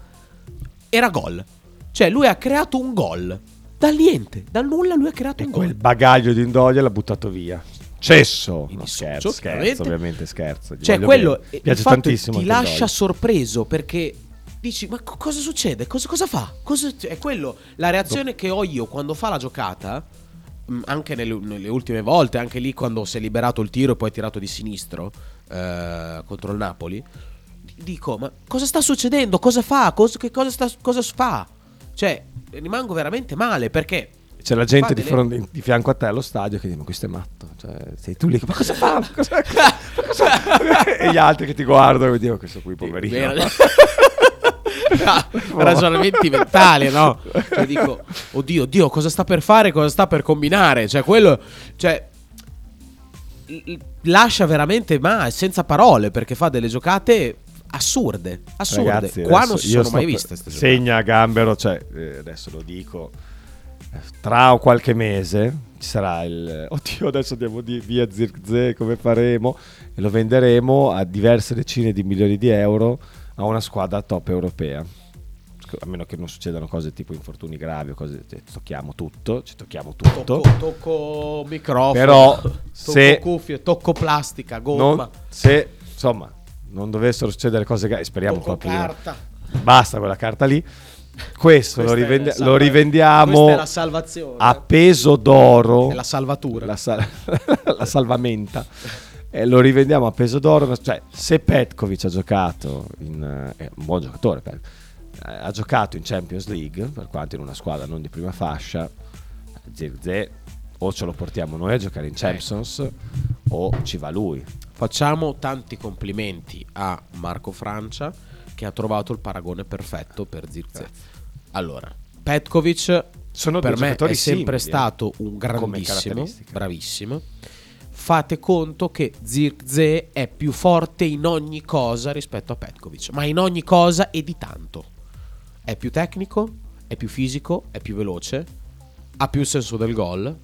era gol. Cioè, lui ha creato un gol. Dal niente, dal nulla lui ha creato
E
un
quel
gol.
bagaglio di Indoia l'ha buttato via. Cesso!
Mi
No, scherzo, scherzo, ovviamente scherzo. Gli
Cioè, quello
bene. piace tantissimo
ti lascia
Indoia.
sorpreso perché dici: Ma co- cosa succede? Cosa, cosa fa? Cosa- cioè, è quello la reazione che ho io quando fa la giocata. mh, Anche nelle, nelle ultime volte, anche lì quando si è liberato il tiro e poi ha tirato di sinistro eh, contro il Napoli, di- dico: Ma cosa sta succedendo? Cosa fa? Cos- che cosa, sta, cosa fa? Cioè, rimango veramente male perché
C'è la gente di, fronte- di fianco a te allo stadio che dice: Ma questo è matto. Cioè, sei tu lì, ma cosa fa? Ma [LAUGHS] cosa- ma cosa-" e gli altri che ti guardano e dicono: Questo qui, poverino.
Vero. [LAUGHS] ragionamenti mentali, no? Cioè dico, [LAUGHS] oddio, oddio, cosa sta per fare, cosa sta per combinare? Cioè quello, cioè lascia veramente ma senza parole perché fa delle giocate assurde, assurde.
Ragazzi,
Qua non si sono mai viste.
Segna Gambero, cioè, eh, adesso lo dico. Tra qualche mese ci sarà il. [LAUGHS] Oddio, adesso andiamo di via Zirkzee, come faremo? E lo venderemo a diverse decine di milioni di euro a una squadra top europea. A meno che non succedano cose tipo infortuni gravi o cose. cioè, tocchiamo tutto, ci tocchiamo tutto.
Tocco, tocco microfono,
Però, [LAUGHS]
tocco
se-
cuffie, tocco plastica, gomma,
Non- se insomma non dovessero succedere cose gravi, speriamo
tocco
no.
carta.
Basta quella carta lì. Questo lo,
la salva-
lo rivendiamo a peso d'oro.
È la salvatura.
La, sal- [LAUGHS] la salvamenta. E lo rivendiamo a peso d'oro. Cioè, se Petkovic ha giocato, in, eh, è un buon giocatore, eh, ha giocato in Champions League, per quanto in una squadra non di prima fascia, Zirze o ce lo portiamo noi a giocare in Champions o ci va lui.
Facciamo tanti complimenti a Marco Francia che ha trovato il paragone perfetto per Zirze. Allora, Petkovic
Sono
per me è sempre
simili, eh,
stato un grandissimo, bravissimo. Fate conto che Zirze è più forte in ogni cosa rispetto a Petkovic, ma in ogni cosa e di tanto. È più tecnico, è più fisico, è più veloce, ha più senso del gol,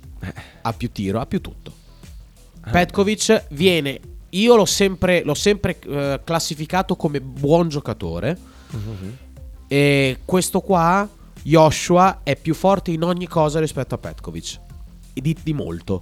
ha più tiro, ha più tutto. Petkovic viene, io l'ho sempre, l'ho sempre eh, classificato come buon giocatore. E questo qua, Joshua, è più forte in ogni cosa rispetto a Petkovic. E di, di molto.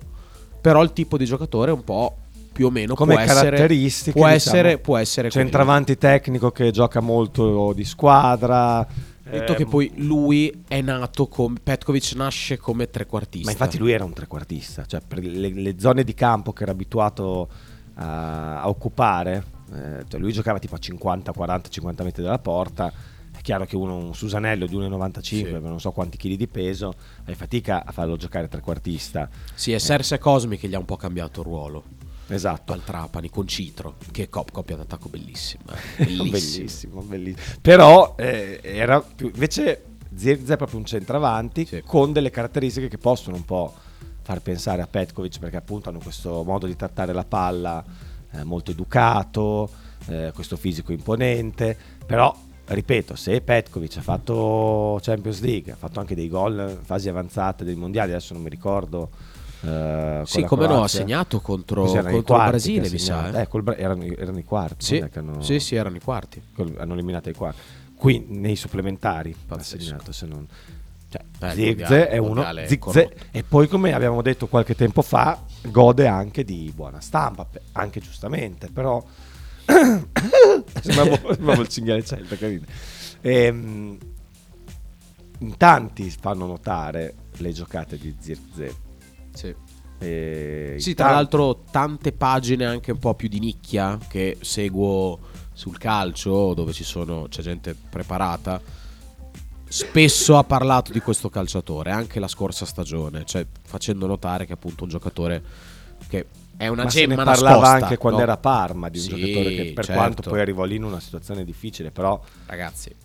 Però il tipo di giocatore è un po' più o meno
come
può essere,
caratteristiche
può
diciamo,
essere, può essere quello.
centravanti tecnico che gioca molto di squadra
Detto
ehm,
che poi lui è nato come Petkovic nasce come trequartista.
ma infatti lui era un trequartista cioè per le, le zone di campo che era abituato a, a occupare eh, cioè lui giocava tipo a 50 40 50 metri dalla porta è chiaro che uno un Susanello di 1,95
Sì.
non so quanti chili di peso fai fatica a farlo giocare trequartista
Sì, è Serse Cosmi che gli ha un po' cambiato il ruolo.
esatto
Al Trapani con Citro, che cop- coppia d'attacco bellissima. eh. [LAUGHS] Bellissima.
bellissimo, bellissimo. Però eh, era più, invece Zirze è proprio un centravanti
Sì.
con delle caratteristiche che possono un po' far pensare a Petkovic perché appunto hanno questo modo di trattare la palla eh, molto educato, eh, questo fisico imponente, però ripeto, se Petkovic ha fatto Champions League, ha fatto anche dei gol in fasi avanzate dei mondiali, adesso non mi ricordo con
Sì, come no, ha
Croazia.
segnato contro, contro il Brasile,
ha
mi sa. eh.
Eh, Bra- erano, erano i quarti
Sì,
hanno-
sì, sì, erano i quarti.
col- hanno eliminato i quarti. Qui nei supplementari ha
Pazzesco.
segnato, se non... Cioè,
mondiale-
è uno
corrotto.
e poi come abbiamo detto qualche tempo fa gode anche di buona stampa anche giustamente però [COUGHS] sembravo, sembravo il cinghiale celta carino. Ehm, in tanti fanno notare le giocate di Zirkzee
Sì.
E
Sì, tra l'altro tante pagine anche un po' più di nicchia che seguo sul calcio dove ci sono, c'è gente preparata. Spesso ha parlato di questo calciatore, anche la scorsa stagione, cioè facendo notare che appunto un giocatore che è una
Ma se
gemma
parlava
nascosta,
anche quando
no?
era Parma di un
Sì,
giocatore che per
certo.
quanto poi arrivò lì in una situazione difficile, però
Ragazzi,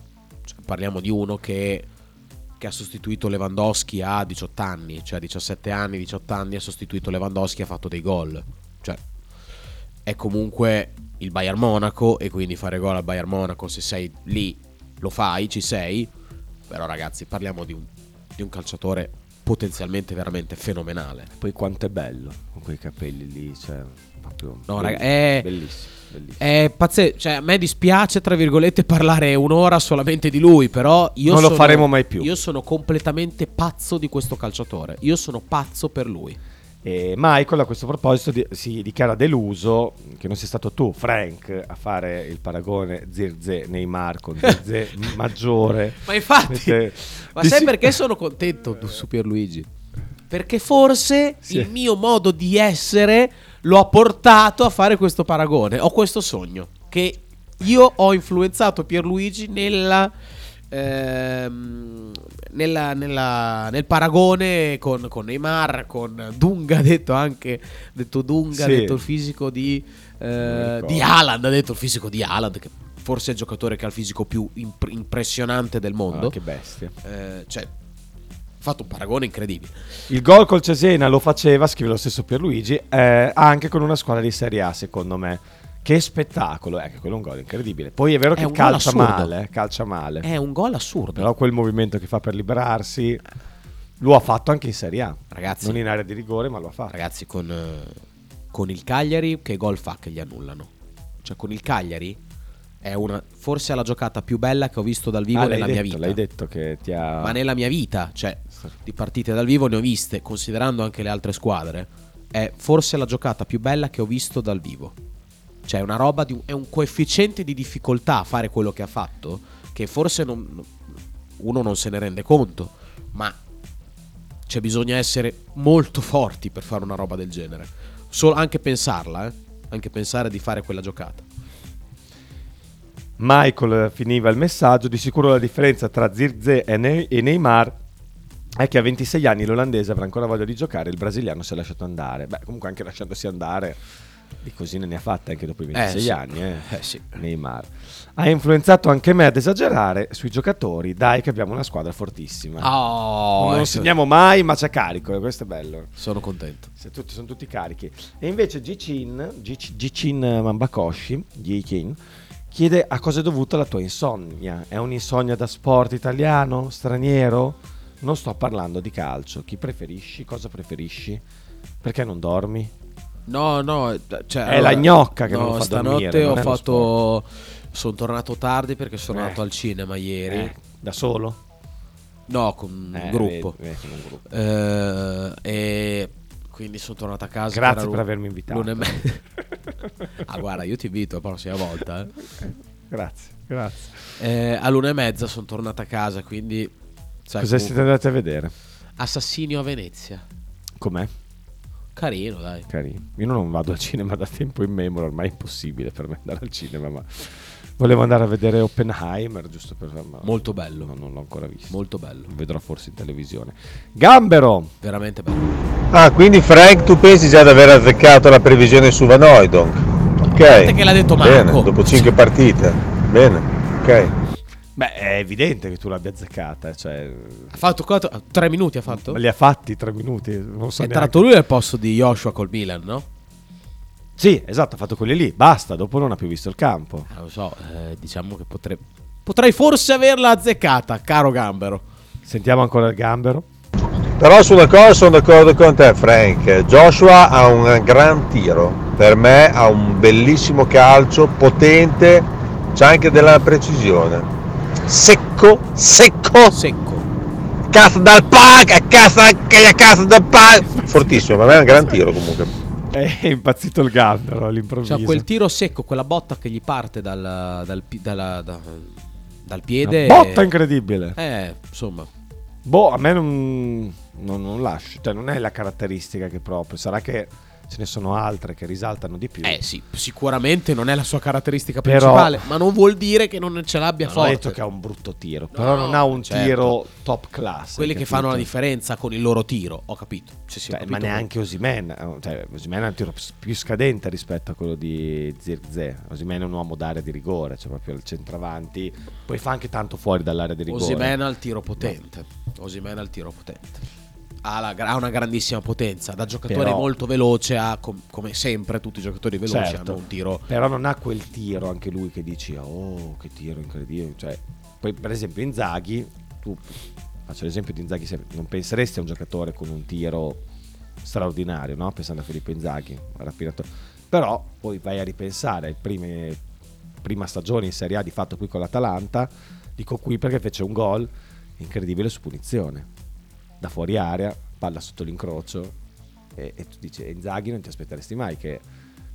cioè, parliamo di uno che, che ha sostituito Lewandowski a 18 anni, cioè a 17 anni, 18 anni ha sostituito Lewandowski e ha fatto dei gol. Cioè, è comunque il Bayern Monaco e quindi fare gol al Bayern Monaco, se sei lì, lo fai, ci sei. Però ragazzi, parliamo di un, di un calciatore potenzialmente veramente fenomenale.
poi quanto è bello con quei capelli lì, cioè proprio
No, raga, è-
bellissimo, bellissimo.
È pazzesco, cioè a me dispiace tra virgolette parlare un'ora solamente di lui, però io
Non lo
sono-
faremo mai più.
Io sono completamente pazzo di questo calciatore. Io sono pazzo per lui.
E Michael a questo proposito di- si dichiara deluso che non sia stato tu, Frank, a fare il paragone Zirze Neymar con [LAUGHS] Zirze maggiore.
Ma infatti,
Perché-
ma sai
si-
perché sono contento su Pierluigi? Perché forse
Sì.
il mio modo di essere lo ha portato a fare questo paragone. Ho questo sogno che io ho influenzato Pierluigi nella, ehm, nella- nella- nel paragone con, con Neymar, con Dunga, ha detto anche detto Dunga, ha
Sì.
detto il fisico di, eh, di Haaland, ha detto il fisico di Haaland, che forse è il giocatore che ha il fisico più imp- impressionante del mondo.
Ah, che bestia.
Eh, cioè, ha fatto un paragone incredibile.
Il gol col Cesena lo faceva, scrive lo stesso Pierluigi, eh, anche con una squadra di Serie A, secondo me. Che spettacolo, che quello è un gol incredibile. Poi è vero
È
che calcia male, eh, calcia male.
È un gol assurdo.
Però quel movimento che fa per liberarsi lo ha fatto anche in Serie A.
Ragazzi.
Non in area di rigore, ma lo ha fatto.
Ragazzi, con, eh, con il Cagliari, che gol fa che gli annullano? Cioè, con il Cagliari è una, forse è la giocata più bella che ho visto dal vivo
Ah,
nella mia
detto,
vita.
L'hai detto che ti ha...
Ma nella mia vita, cioè, di partite dal vivo ne ho viste, considerando anche le altre squadre. È forse la giocata più bella che ho visto dal vivo. Cioè, una roba di è un coefficiente di difficoltà a fare quello che ha fatto, che forse non- uno non se ne rende conto. Ma cioè, bisogna essere molto forti per fare una roba del genere. Solo, anche pensarla, eh. Anche pensare di fare quella giocata.
Michael finiva il messaggio, di sicuro la differenza tra Zirze e, Ne- e Neymar è che a 26 anni l'olandese avrà ancora voglia di giocare, il brasiliano si è lasciato andare. Beh, comunque anche lasciandosi andare, di così ne ha fatte anche dopo i 26
sì.
anni, eh.
Eh, sì.
Neymar. Ha influenzato anche me ad esagerare sui giocatori, dai che abbiamo una squadra fortissima.
Oh,
non
ecco.
segniamo mai, ma c'è carico, e questo è bello.
Sono contento.
Tutti, sono tutti carichi. E invece Gicin, Gic- Gicin Mambakoshi, Gicin, chiede a cosa è dovuta la tua insonnia. È un'insonnia da sport italiano, straniero? Non sto parlando di calcio. Chi preferisci? Cosa preferisci? Perché non dormi?
No, no, cioè,
È la gnocca che non lo fa
stanotte
dormire,
ho fatto. Sono tornato tardi perché sono
Eh.
andato al cinema ieri.
Eh, da solo?
No, con un
Eh,
gruppo.
vedi, vedi, un gruppo.
Eh, e quindi sono tornato a casa.
Grazie per
l'u-
avermi invitato.
me- [LAUGHS] ah, guarda, io ti invito la prossima volta. eh.
Grazie, grazie.
Eh, a luna e mezza sono tornato a casa, quindi. sai,
Cosa
comunque-
siete andati a vedere?
Assassinio a Venezia.
Com'è?
Carino, dai.
Carino. Io non vado al cinema da tempo in memoria, ormai è impossibile per me andare al cinema, ma volevo andare a vedere Oppenheimer, giusto per... ma
Molto bello.
no, non l'ho ancora visto.
Molto bello.
Lo vedrò forse in televisione. Gambero!
Veramente bello.
Ah, quindi Frank tu pensi già di aver azzeccato la previsione su Van Hooydonk? Ok.
parte che l'ha detto
Bene,
Marco.
dopo 5 partite. Bene, ok.
Beh, è evidente che tu l'abbia azzeccata, cioè...
Ha fatto quattro, tre minuti ha fatto?
Li ha fatti tre minuti, non so
È
neanche-
entrato lui al posto di Joshua col Milan, no?
Sì, esatto, ha fatto quelli lì, basta, dopo non ha più visto il campo.
Ah, lo so, eh, diciamo che potrei... Potrei forse averla azzeccata, caro Gambero.
Sentiamo ancora il Gambero.
Però su una cosa sono d'accordo con te Frank. Joshua ha un gran tiro. Per me ha un bellissimo calcio, potente, c'ha anche della precisione. Secco, secco,
Secco.
cazzo dal pack, cazzo cazzo dal pack. Fortissimo, per me è un gran tiro comunque.
È impazzito il Gambero all'improvviso.
Cioè, quel tiro secco, quella botta che gli parte dal, dal, pi- dalla- da- dal piede...
Una botta incredibile.
Eh, insomma.
Boh, a me non, non, non lascio, cioè non è la caratteristica che proprio, sarà che ce ne sono altre che risaltano di più.
Eh sì, sicuramente non è la sua caratteristica
Però-
principale, ma non vuol dire che non ce l'abbia
Non ho
forte.
detto che ha un brutto tiro, però
No,
non ha un
certo.
tiro top class.
Quelli che fanno la
capito?
differenza con il loro tiro, ho capito. Cioè, sì, ho
Cioè, ma
capito
neanche Osimen, eh, cioè, Osimhen ha un tiro più scadente rispetto a quello di Zirze. Osimen è un uomo d'area di rigore, cioè proprio il centravanti, poi fa anche tanto fuori dall'area di rigore.
Osimhen ha il tiro potente. Osimhen ha il tiro potente. Ha, ha una grandissima potenza. Da giocatore
Però-
molto veloce, ha, com- come sempre, tutti i giocatori veloci
Certo,
hanno un tiro.
Però non ha quel tiro anche lui che dici, oh, che tiro incredibile. Cioè, poi, per esempio, Inzaghi, tu faccio l'esempio di Inzaghi, non penseresti a un giocatore con un tiro straordinario, no? Pensando a Filippo Inzaghi, rapinato. Però poi vai a ripensare prime, prima stagione in Serie A di fatto qui con l'Atalanta, dico qui perché fece un gol incredibile su punizione, da fuori area, palla sotto l'incrocio e, e tu dici, "E Inzaghi non ti aspetteresti mai che...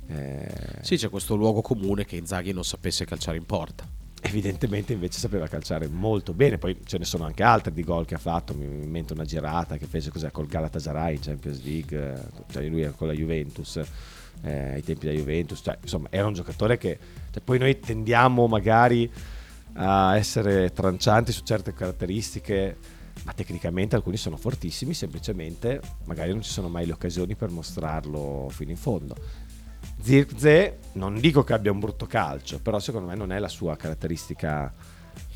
eh,
Sì, c'è questo luogo comune che Inzaghi non sapesse calciare in porta.
evidentemente invece sapeva calciare molto bene poi ce ne sono anche altri di gol che ha fatto mi invento una girata che fece cos'è col Galatasaray in Champions League cioè lui con la Juventus eh, ai tempi della Juventus cioè, insomma era un giocatore che cioè, poi noi tendiamo magari a essere trancianti su certe caratteristiche ma tecnicamente alcuni sono fortissimi semplicemente magari non ci sono mai le occasioni per mostrarlo fino in fondo Zirkze non dico che abbia un brutto calcio, però secondo me non è la sua caratteristica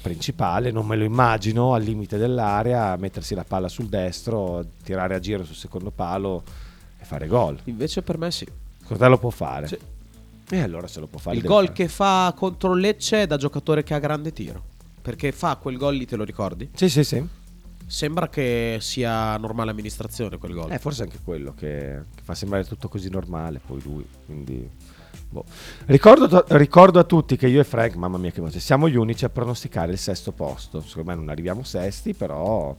principale, non me lo immagino al limite dell'area, mettersi la palla sul destro, tirare a giro sul secondo palo e fare gol.
Invece per me sì.
Cosa lo può fare?
Sì.
E allora se lo può fare
Il gol
fare.
che fa contro Lecce è da giocatore che ha grande tiro. Perché fa quel gol lì, te lo ricordi?
Sì, sì, sì.
Sembra che sia normale amministrazione quel gol.
Eh, forse anche quello che, che fa sembrare tutto così normale, poi lui, quindi... boh. Ricordo, ricordo a tutti che io e Frank, mamma mia che voce, siamo gli unici a pronosticare il sesto posto. Secondo me non arriviamo sesti, però,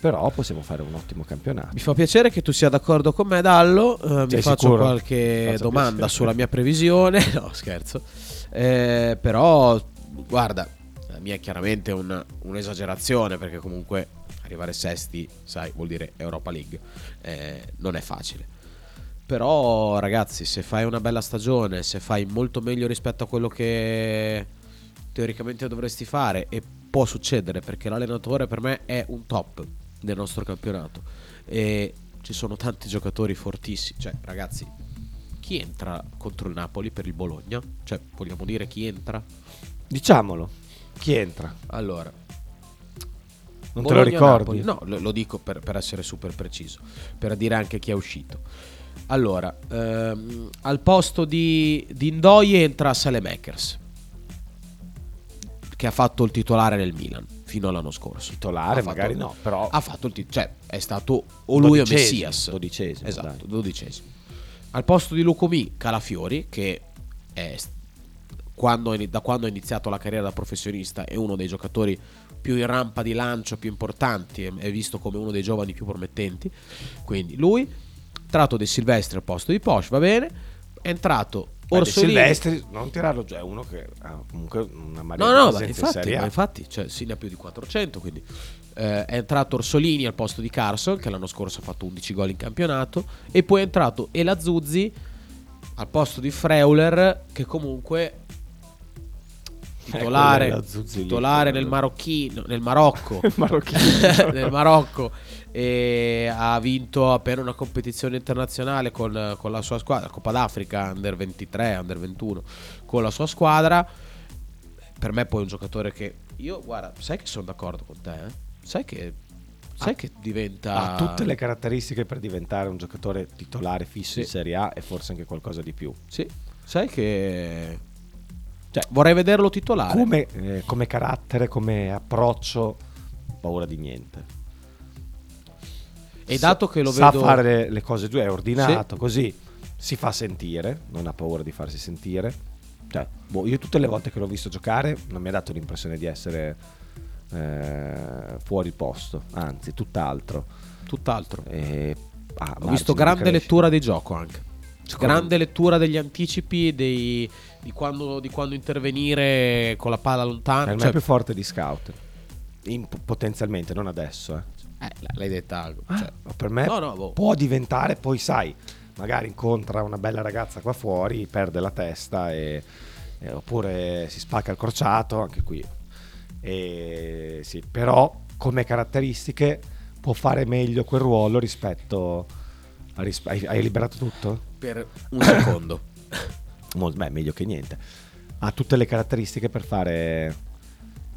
però possiamo fare un ottimo campionato.
Mi fa piacere che tu sia d'accordo con me, Dallo. Eh,
Sei
faccio
sicuro?
qualche
Faccia
domanda
piacere.
sulla mia previsione. [LAUGHS] No, scherzo. Eh, però, guarda, la mia è chiaramente un- un'esagerazione perché comunque arrivare sesti, sai, vuol dire Europa League. Eh, non è facile. Però, ragazzi, se fai una bella stagione, se fai molto meglio rispetto a quello che teoricamente dovresti fare, e può succedere perché l'allenatore per me è un top del nostro campionato. E ci sono tanti giocatori fortissimi. Cioè, ragazzi, chi entra contro il Napoli per il Bologna? Cioè, vogliamo dire chi entra?
Diciamolo, chi entra?
Allora,
Non te lo ricordi?
Bologna-Napoli. No, lo, lo dico per, per essere super preciso, per dire anche chi è uscito. Allora, ehm, al posto di, di Indoi entra Salemakers, che ha fatto il titolare nel Milan fino all'anno scorso.
Titolare
Ha fatto-
magari no, però...
Ha fatto il titolo, cioè è stato o lui o Messias.
dodicesimo,
Esatto,
dai.
dodicesimo. Al posto di Lucomi, Calafiori, che è quando, da quando ha iniziato la carriera da professionista è uno dei giocatori più in rampa di lancio, più importanti, è visto come uno dei giovani più promettenti. Quindi lui, tratto De Silvestri al posto di Posch, va bene. È entrato Orsolini.
Silvestri, non tirarlo giù, è uno che ha comunque una marea
No, no, ma
in
infatti, ma infatti cioè, sì, ne ha più di 400. Quindi Eh, è entrato Orsolini al posto di Carson, che l'anno scorso ha fatto 11 gol in campionato. E poi è entrato Elazuzzi al posto di Freuler, che comunque titolare,
lì,
titolare nel Marocchino, nel Marocco, [LAUGHS] nel [LAUGHS] Marocco e ha vinto appena una competizione internazionale con, con la sua squadra, Coppa d'Africa Under 23, Under 21 con la sua squadra. Per me poi è un giocatore che io guarda, sai che sono d'accordo con te, eh? Sai che sai che diventa
Ha tutte le caratteristiche per diventare un giocatore titolare fisso
Sì.
in Serie A e forse anche qualcosa di più.
Sì, sai che cioè, vorrei vederlo titolare.
Come, eh, come carattere, come approccio, paura di niente.
E dato che lo
sa
vedo
fare le cose giù, è ordinato, così si fa sentire, non ha paura di farsi sentire. Cioè, boh, io tutte le volte che l'ho visto giocare non mi ha dato l'impressione di essere eh, fuori posto, anzi, tutt'altro.
tutt'altro.
E, ha
Ho visto grande
crescita.
lettura di gioco anche. Grande lettura degli anticipi, dei- di, quando, di quando intervenire con la palla
È
lontana.
il
Cioè,
più forte di scout. In- potenzialmente, non adesso. eh.
eh, l'hai detta.
Ah,
cioè,
per me
No, no, boh.
può diventare, poi sai, magari incontra una bella ragazza qua fuori, perde la testa e, e- oppure si spacca il crociato, anche qui. E, sì, però come caratteristiche può fare meglio quel ruolo rispetto... hai, hai liberato tutto?
Per un secondo. [COUGHS]
Beh, meglio che niente. Ha tutte le caratteristiche per fare,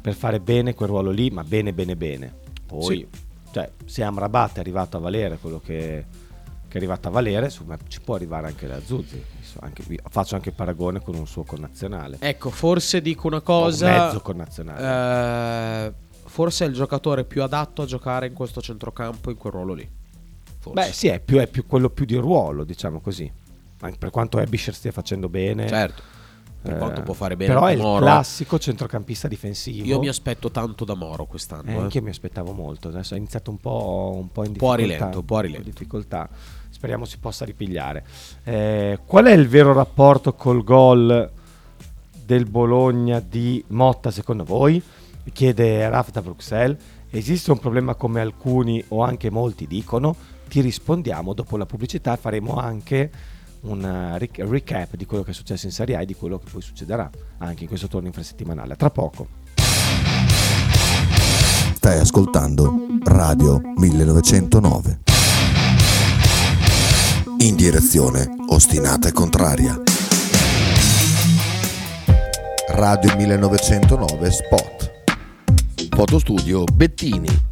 per fare bene quel ruolo lì, ma bene, bene, bene. Poi, cioè, se Amrabat è arrivato a valere quello che, che è arrivato a valere, insomma, ci può arrivare anche la Zuzzi. Anche- faccio anche il paragone con un suo connazionale.
Ecco, forse dico una cosa.
mezzo connazionale.
eh, forse è il giocatore più adatto a giocare in questo centrocampo in quel ruolo lì. Forse.
Beh, sì, è, più, è più quello più di ruolo, diciamo così. Anche per quanto Ebisher stia facendo bene.
Certo. Per
eh,
quanto può fare bene
Però è il
Moro.
classico centrocampista difensivo.
Io mi aspetto tanto da Moro quest'anno.
Eh,
eh.
anche io mi aspettavo molto. Adesso è iniziato un po', un po' in
Un po' a
difficoltà.
rilento, un po' a rilento.
difficoltà. Speriamo si possa ripigliare. Eh, qual è il vero rapporto col gol del Bologna di Motta secondo voi? Chiede Raf da Bruxelles. Esiste un problema come alcuni o anche molti dicono? Ti rispondiamo dopo la pubblicità. Faremo anche un eh, recap di quello che è successo in Serie A e di quello che poi succederà anche in questo turno infrasettimanale. Tra poco.
Stai ascoltando Radio 1909. In direzione ostinata e contraria.
Radio 1909 Spot. Fotostudio Bettini,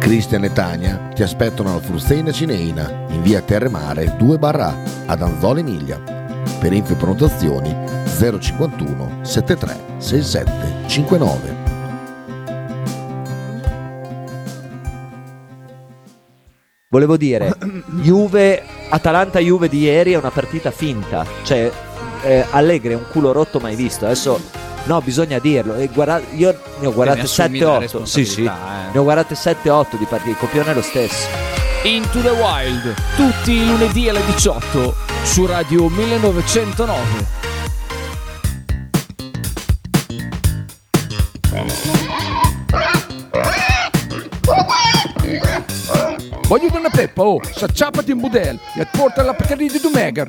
Cristian e Tania ti aspettano alla Fruzeina Cineina in via Terremare 2 barra ad Anzola Emilia. Per info e prenotazioni 051 73 67 59.
Volevo dire, [CLEARS THROAT] Juve, Atalanta-Juve di ieri è una partita finta. Cioè, eh, Allegri è un culo rotto mai visto. Adesso, no, bisogna dirlo. E guarda- io ne ho guardate
ne assumi la
7-8. Sì, sì.
eh.
Ne ho guardate 7-8 di partite. Il copione è lo stesso.
Into the Wild, tutti i lunedì alle 18 su Radio 1909.
Voglio una peppa, oh, s'acciappati in budel e porta la Pcaridi di Dumegar.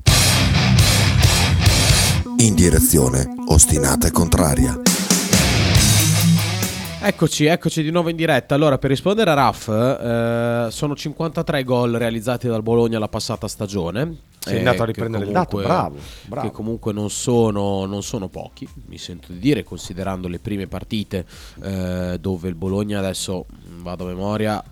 In direzione ostinata e contraria.
Eccoci, eccoci di nuovo in diretta. Allora, per rispondere a Raff, eh, sono 53 gol realizzati dal Bologna la passata stagione.
Sei andato a
che
riprendere il dato,
comunque-
bravo, bravo.
Che comunque non sono, non sono pochi, mi sento di dire, considerando le prime partite eh, dove il Bologna adesso, vado a memoria,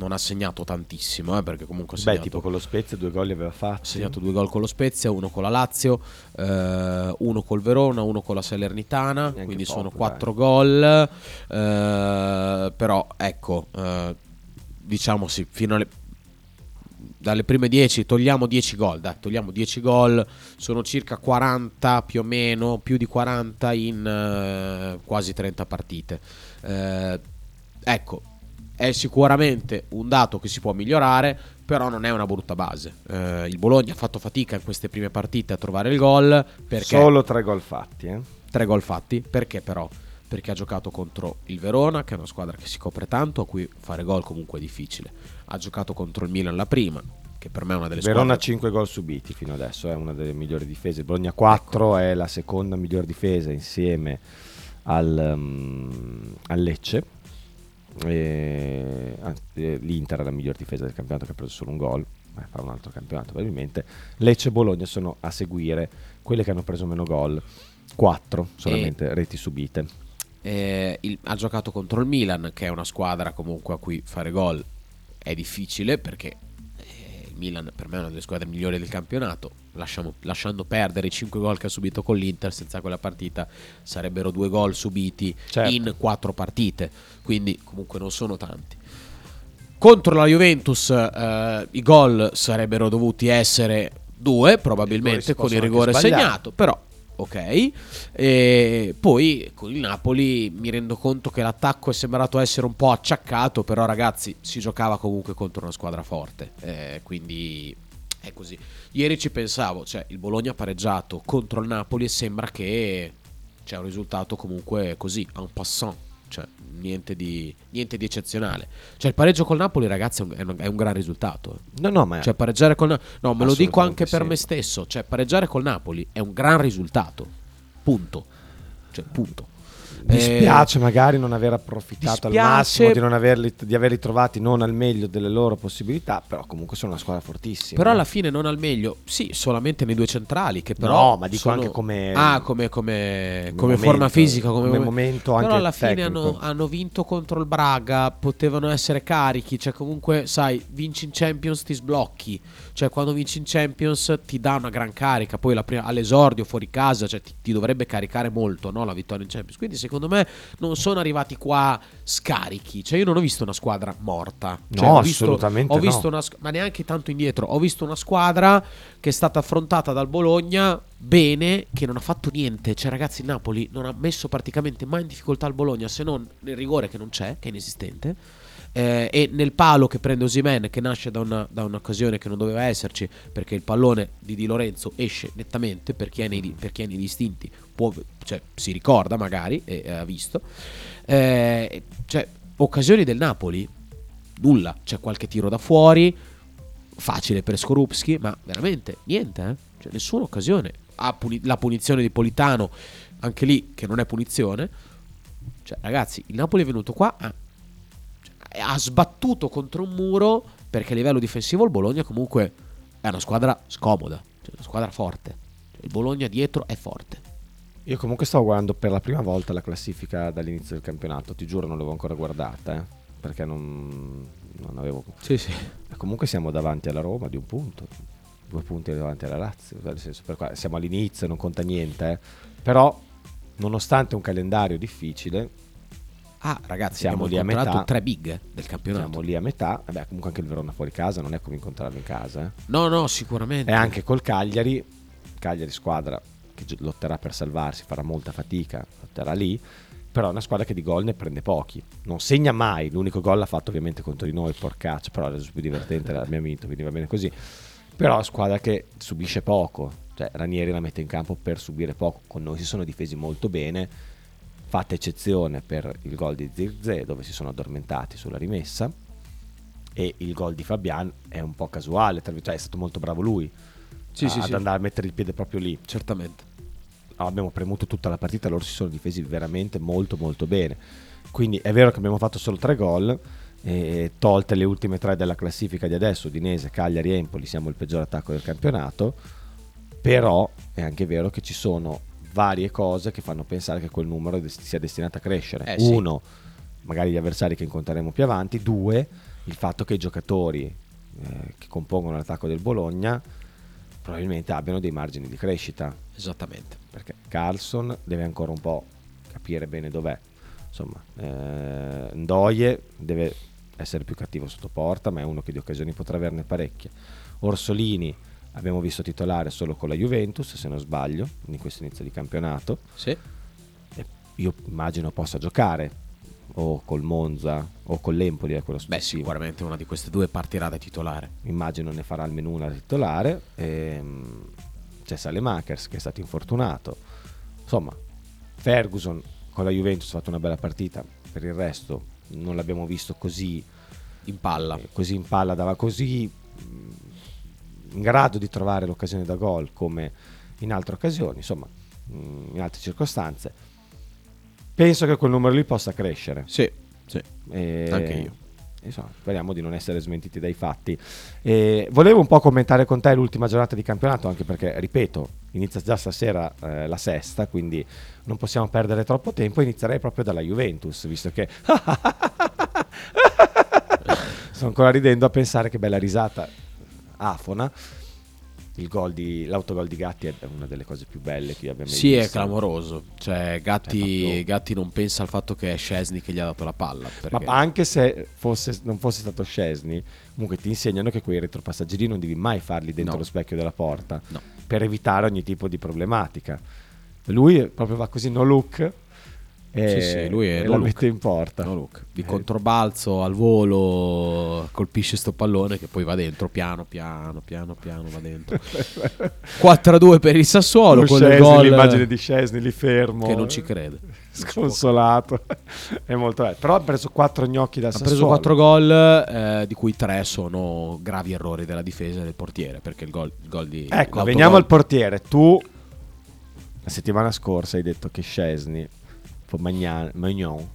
non ha segnato tantissimo, eh, perché comunque ha
Beh,
segnato
tipo con lo Spezia due gol li aveva fatti.
ha segnato due gol con lo Spezia, uno con la Lazio, eh, uno col Verona, uno con la Salernitana, quindi
poco,
sono
dai.
quattro gol. eh, però ecco, eh, diciamo sì, fino alle dalle prime 10 togliamo 10 gol, dai, togliamo 10 gol, sono circa 40 più o meno, più di 40 in eh, quasi 30 partite. Eh, ecco, è sicuramente un dato che si può migliorare, però non è una brutta base. Eh, il Bologna ha fatto fatica in queste prime partite a trovare il gol perché
Solo tre gol fatti, eh.
tre gol fatti, perché però? Perché ha giocato contro il Verona, che è una squadra che si copre tanto, a cui fare gol comunque è difficile. Ha giocato contro il Milan la prima, che per me è una delle
Verona
squadre
5 gol subiti fino adesso, è una delle migliori difese. Il Bologna 4 è la seconda miglior difesa insieme al, um, al Lecce. E, eh, L'Inter è la miglior difesa del campionato che ha preso solo un gol. Beh, fa un altro campionato probabilmente. Lecce e Bologna sono a seguire quelle che hanno preso meno gol. 4 solamente reti subite.
Eh, il- ha giocato contro il Milan, che è una squadra comunque a cui fare gol è difficile perché eh, il Milan per me è una delle squadre migliori del campionato. Lasciamo- lasciando perdere i 5 gol che ha subito con l'Inter, senza quella partita sarebbero due gol subiti
Certo.
in 4 partite, quindi comunque non sono tanti. Contro la Juventus eh, i gol sarebbero dovuti essere due, probabilmente con il rigore segnato, però ok. E poi con il Napoli mi rendo conto che l'attacco è sembrato essere un po' acciaccato, però ragazzi si giocava comunque contro una squadra forte, eh, quindi è così. Ieri ci pensavo, cioè il Bologna ha pareggiato contro il Napoli e sembra che c'è un risultato comunque così, en passant. Cioè, niente di, niente di eccezionale. Cioè, il pareggio col Napoli, ragazzi, è un, è un- un gran risultato.
No, no, ma
Cioè, pareggiare col Napoli. No, me lo dico anche per
sì.
me stesso. Cioè, pareggiare col Napoli è un gran risultato. Punto. Cioè, punto. Eh,
Dispiace magari non aver approfittato al
dispiace-
massimo di, non averli, di averli trovati non al meglio delle loro possibilità, però comunque sono una squadra fortissima.
Però alla fine non al meglio, sì, solamente nei due centrali. Che però
No, ma dico
sono-
anche come-
Ah, come, come, come
momento,
forma fisica, come,
come
momen-
momento
Però
anche
alla fine hanno, hanno vinto contro il Braga. Potevano essere carichi. Cioè, comunque, sai, vinci in Champions, ti sblocchi. Cioè, quando vinci in Champions ti dà una gran carica. Poi la prima- all'esordio, fuori casa, cioè, ti, ti dovrebbe caricare molto no, la vittoria in Champions. Quindi, secondo me, non sono arrivati qua scarichi. Cioè, io non ho visto una squadra morta. Cioè,
No,
ho visto-
assolutamente
Ho visto
no.
una ma neanche tanto indietro. Ho visto una squadra che è stata affrontata dal Bologna bene, che non ha fatto niente. Cioè, ragazzi, il Napoli non ha messo praticamente mai in difficoltà il Bologna, se non nel rigore che non c'è, che è inesistente. Eh, e nel palo che prende Osimen, che nasce da, una- da un'occasione che non doveva esserci, perché il pallone di Di Lorenzo esce nettamente per chi è nei, per chi è nei distinti, può- cioè, si ricorda magari e ha visto. Eh, cioè, occasioni del Napoli, nulla. C'è qualche tiro da fuori, facile per Skorupski, ma veramente niente, eh? Cioè, nessuna occasione. Ha puni- la punizione di Politano, anche lì che non è punizione. Cioè, ragazzi, il Napoli è venuto qua, cioè, ha sbattuto contro un muro perché a livello difensivo il Bologna comunque è una squadra scomoda, cioè una squadra forte. Cioè, il Bologna dietro è forte.
Io comunque stavo guardando per la prima volta la classifica dall'inizio del campionato, ti giuro non l'avevo ancora guardata, eh, perché non, non avevo...
Sì, sì.
Comunque siamo davanti alla Roma di un punto, due punti davanti alla Lazio, nel senso, per qua- siamo all'inizio, non conta niente, eh. però nonostante un calendario difficile,
Ah, ragazzi,
siamo lì a metà.
tre big del campionato.
Siamo lì a metà, vabbè comunque anche il Verona fuori casa, non è come incontrarlo in casa, eh.
No, no, sicuramente.
E anche col Cagliari, Cagliari squadra che lotterà per salvarsi, farà molta fatica, lotterà lì, però è una squadra che di gol ne prende pochi, non segna mai, l'unico gol l'ha fatto ovviamente contro di noi, porcaccio, però è reso più divertente, l'abbiamo vinto, quindi va bene così, però è una squadra che subisce poco, cioè Ranieri la mette in campo per subire poco, con noi si sono difesi molto bene, fatta eccezione per il gol di Zirze dove si sono addormentati sulla rimessa e il gol di Fabian è un po' casuale, cioè è stato molto bravo lui
Sì,
a-
sì,
ad
sì.
andare a mettere il piede proprio lì.
Certamente.
abbiamo premuto tutta la partita, loro si sono difesi veramente molto molto bene. Quindi è vero che abbiamo fatto solo tre gol, e tolte le ultime tre della classifica di adesso, Udinese, Cagliari e Empoli, siamo il peggior attacco del campionato, però è anche vero che ci sono varie cose che fanno pensare che quel numero sia destinato a crescere.
Eh, sì.
Uno, magari gli avversari che incontreremo più avanti, due, il fatto che i giocatori eh, che compongono l'attacco del Bologna probabilmente abbiano dei margini di crescita.
Esattamente.
Perché Carlson deve ancora un po' capire bene dov'è. Insomma, eh, Ndoye deve essere più cattivo sotto porta, ma è uno che di occasioni potrà averne parecchie. Orsolini abbiamo visto titolare solo con la Juventus, se non sbaglio, in questo inizio di campionato.
Sì.
E io immagino possa giocare o col Monza o con l'Empoli a quello
Beh,
successivo.
sicuramente una di queste due partirà da titolare.
Immagino ne farà almeno una da titolare. Ehm, c'è Salemakers che è stato infortunato. Insomma, Ferguson con la Juventus ha fatto una bella partita. Per il resto non l'abbiamo visto così
in palla,
così in palla, dava così in grado di trovare l'occasione da gol come in altre occasioni, insomma, mh, in altre circostanze. Penso che quel numero lì possa crescere.
Sì, sì.
E-
Anche io.
Insomma, speriamo di non essere smentiti dai fatti. E volevo un po' commentare con te l'ultima giornata di campionato, anche perché, ripeto, inizia già stasera eh, la sesta, quindi non possiamo perdere troppo tempo. Inizierei proprio dalla Juventus, visto che [LAUGHS] sto ancora ridendo a pensare che bella risata afona. Il gol di, l'autogol di Gatti è una delle cose più belle che io abbia mai
Sì, è
visto.
clamoroso. Cioè, Gatti,
proprio-
Gatti non pensa al fatto che è Scesni che gli ha dato la palla. Perché...
Ma anche se fosse- non fosse stato Scesni, comunque ti insegnano che quei retroppassaggi lì non devi mai farli dentro
No.
lo specchio della porta
No.
per evitare ogni tipo di problematica. Lui proprio va così no look e,
Sì, sì, lui è
la mette in porta.
Di
Eh,
controbalzo al volo colpisce sto pallone che poi va dentro piano piano piano piano va dentro. [LAUGHS] 4-2 per il Sassuolo
Con Szczesny,
gol
l'immagine di Scesni lì fermo.
Che non ci crede.
Sconsolato. [LAUGHS] È molto bello. Però ha preso quattro gnocchi dal
ha
Sassuolo.
preso 4 gol eh, di cui 3 sono gravi errori della difesa del portiere perché il gol, il gol di
ecco veniamo al portiere. Tu la settimana scorsa hai detto che Scesni Magnan- Magnon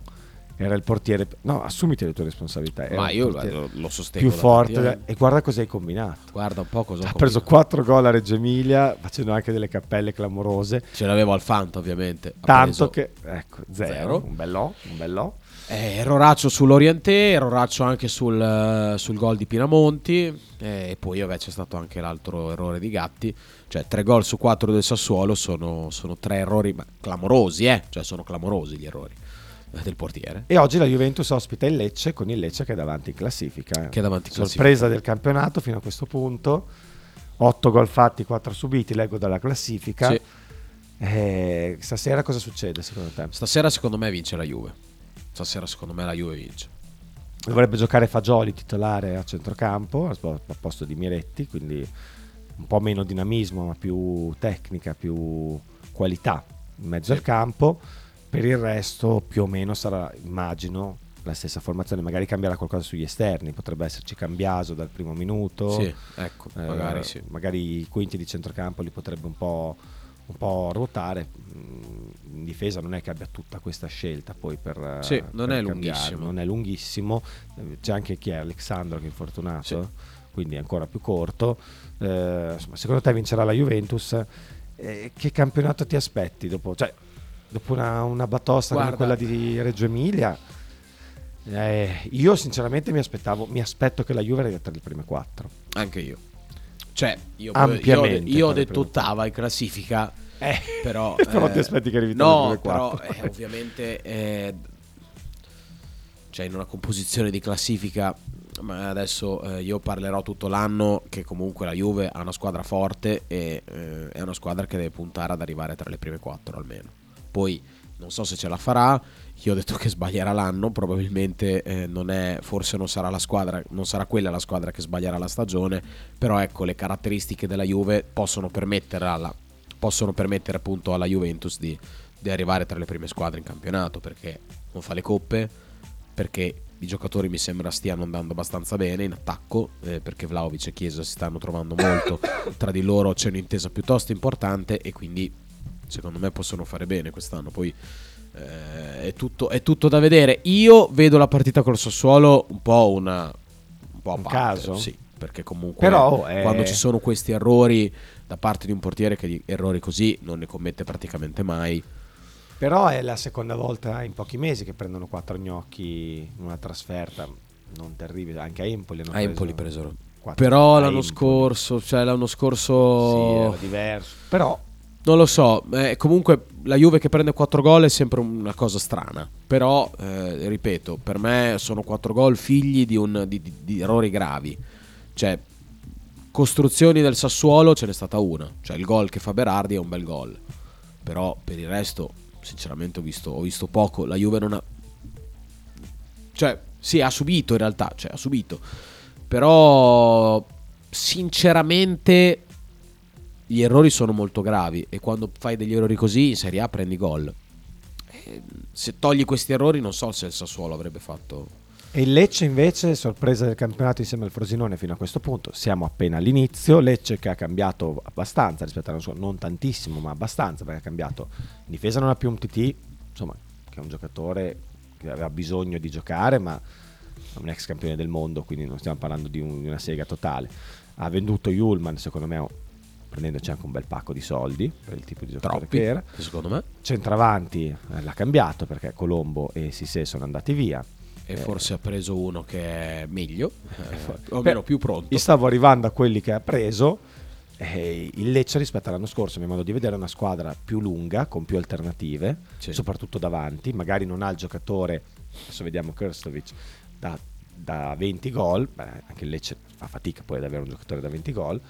era il portiere no assumiti le tue responsabilità era
Ma io lo- lo sostengo
più forte
a-
e guarda cosa hai combinato.
Guarda un po' cosa ho
ha preso
combinato.
4 gol a Reggio Emilia facendo anche delle cappelle clamorose.
Ce l'avevo al Fanta ovviamente. Ha
tanto che ecco zero,
zero.
un bellò un bellò
Eh, erroraccio sull'Orientè, erroraccio anche sul, eh, sul gol di Pinamonti eh, e poi vabbè, c'è stato anche l'altro errore di Gatti, cioè tre gol su quattro del Sassuolo sono, sono tre errori clamorosi, eh? cioè sono clamorosi gli errori eh, del portiere.
E oggi la Juventus ospita il Lecce con il Lecce che è davanti in classifica.
Che è davanti in classifica.
Sorpresa del campionato fino a questo punto. 8 gol fatti, 4 subiti, leggo dalla classifica.
Sì.
Eh, stasera cosa succede secondo te?
Stasera secondo me vince la Juve, stasera secondo me la Juve vince.
Dovrebbe giocare Fagioli titolare a centrocampo al po- al posto di Miretti, quindi un po' meno dinamismo ma più tecnica, più qualità in mezzo al campo. Per il resto più o meno sarà, immagino, la stessa formazione, magari cambierà qualcosa sugli esterni, potrebbe esserci Cambiaso dal primo minuto.
Sì, ecco,
Eh,
magari sì.
magari i quinti di centrocampo li potrebbe un po', un po' ruotare. In difesa non è che abbia tutta questa scelta poi per...
Sì,
per
non è
cambiare,
lunghissimo.
Non è lunghissimo. Eh, C'è anche chi è Alexandro che è infortunato, quindi è ancora più corto. Eh, insomma, secondo te vincerà la Juventus? Eh, che campionato ti aspetti dopo? Cioè, dopo una, una batosta come
Guarda.
quella di Reggio Emilia? eh, io sinceramente mi aspettavo, mi aspetto che la Juve arrivi tra le prime quattro.
Anche io. Cioè, io, io,
Ampiamente
io ho
tra le
detto ottava in classifica,
Eh,
però... [LAUGHS]
però
eh,
ti aspetti che arrivi
No, però eh, ovviamente... eh, cioè, in una composizione di classifica, ma adesso eh, io parlerò tutto l'anno che comunque la Juve ha una squadra forte e eh, è una squadra che deve puntare ad arrivare tra le prime quattro almeno. Poi non so se ce la farà, io ho detto che sbaglierà l'anno, probabilmente eh, non è, forse non sarà la squadra, non sarà quella la squadra che sbaglierà la stagione, però ecco le caratteristiche della Juve possono permettere, alla, possono permettere appunto alla Juventus di, di arrivare tra le prime squadre in campionato perché non fa le coppe, perché i giocatori mi sembra stiano andando abbastanza bene in attacco, eh, perché Vlaovic e Chiesa si stanno trovando molto, [COUGHS] tra di loro c'è un'intesa piuttosto importante e quindi secondo me possono fare bene quest'anno. Poi eh, è, tutto, è tutto da vedere. Io vedo la partita col Sassuolo un po' una un po' a
Un
parte,
caso?
Sì, perché comunque
Però, eh,
quando ci sono questi errori da parte di un portiere che di errori così non ne commette praticamente mai.
Però è la seconda volta in pochi mesi che prendono quattro gnocchi in una trasferta non terribile. Anche a Empoli hanno
A
preso
Empoli presero.
quattro-
Però l'anno
Empoli.
scorso, cioè l'anno
Sì,
scorso
era diverso. Però
Non lo so, eh, comunque la Juve che prende 4 gol è sempre una cosa strana, però eh, ripeto, per me sono 4 gol figli di, un- di- di- di errori gravi, cioè costruzioni del Sassuolo ce n'è stata una, cioè il gol che fa Berardi è un bel gol, però per il resto sinceramente ho visto, ho visto poco, la Juve non ha... Cioè sì ha subito in realtà, cioè ha subito, però sinceramente gli errori sono molto gravi. E quando fai degli errori così in Serie A prendi gol. Se togli questi errori non so se il Sassuolo avrebbe fatto...
E il Lecce invece, sorpresa del campionato insieme al Frosinone fino a questo punto, siamo appena all'inizio, Lecce che ha cambiato abbastanza rispetto all'anno scorso, non tantissimo ma abbastanza perché ha cambiato, in difesa non ha più un TT, insomma che è un giocatore che aveva bisogno di giocare ma è un ex campione del mondo quindi non stiamo parlando di, un- di una sega totale, ha venduto Yulman secondo me prendendoci anche un bel pacco di soldi per il tipo di giocatore
Troppi,
che era,
secondo me.
centravanti eh, l'ha cambiato perché Colombo e Sissé sono andati via.
E
Eh,
forse ha preso uno che è meglio, eh, o
Per-
almeno più pronto.
Io stavo arrivando a quelli che ha preso. e il Lecce rispetto all'anno scorso, a mio modo di vedere, è una squadra più lunga, con più alternative,
Sì.
soprattutto davanti. Magari non ha il giocatore, adesso vediamo Krstovic, da, da 20 gol. Beh, anche il Lecce fa fatica poi ad avere un giocatore da 20 gol.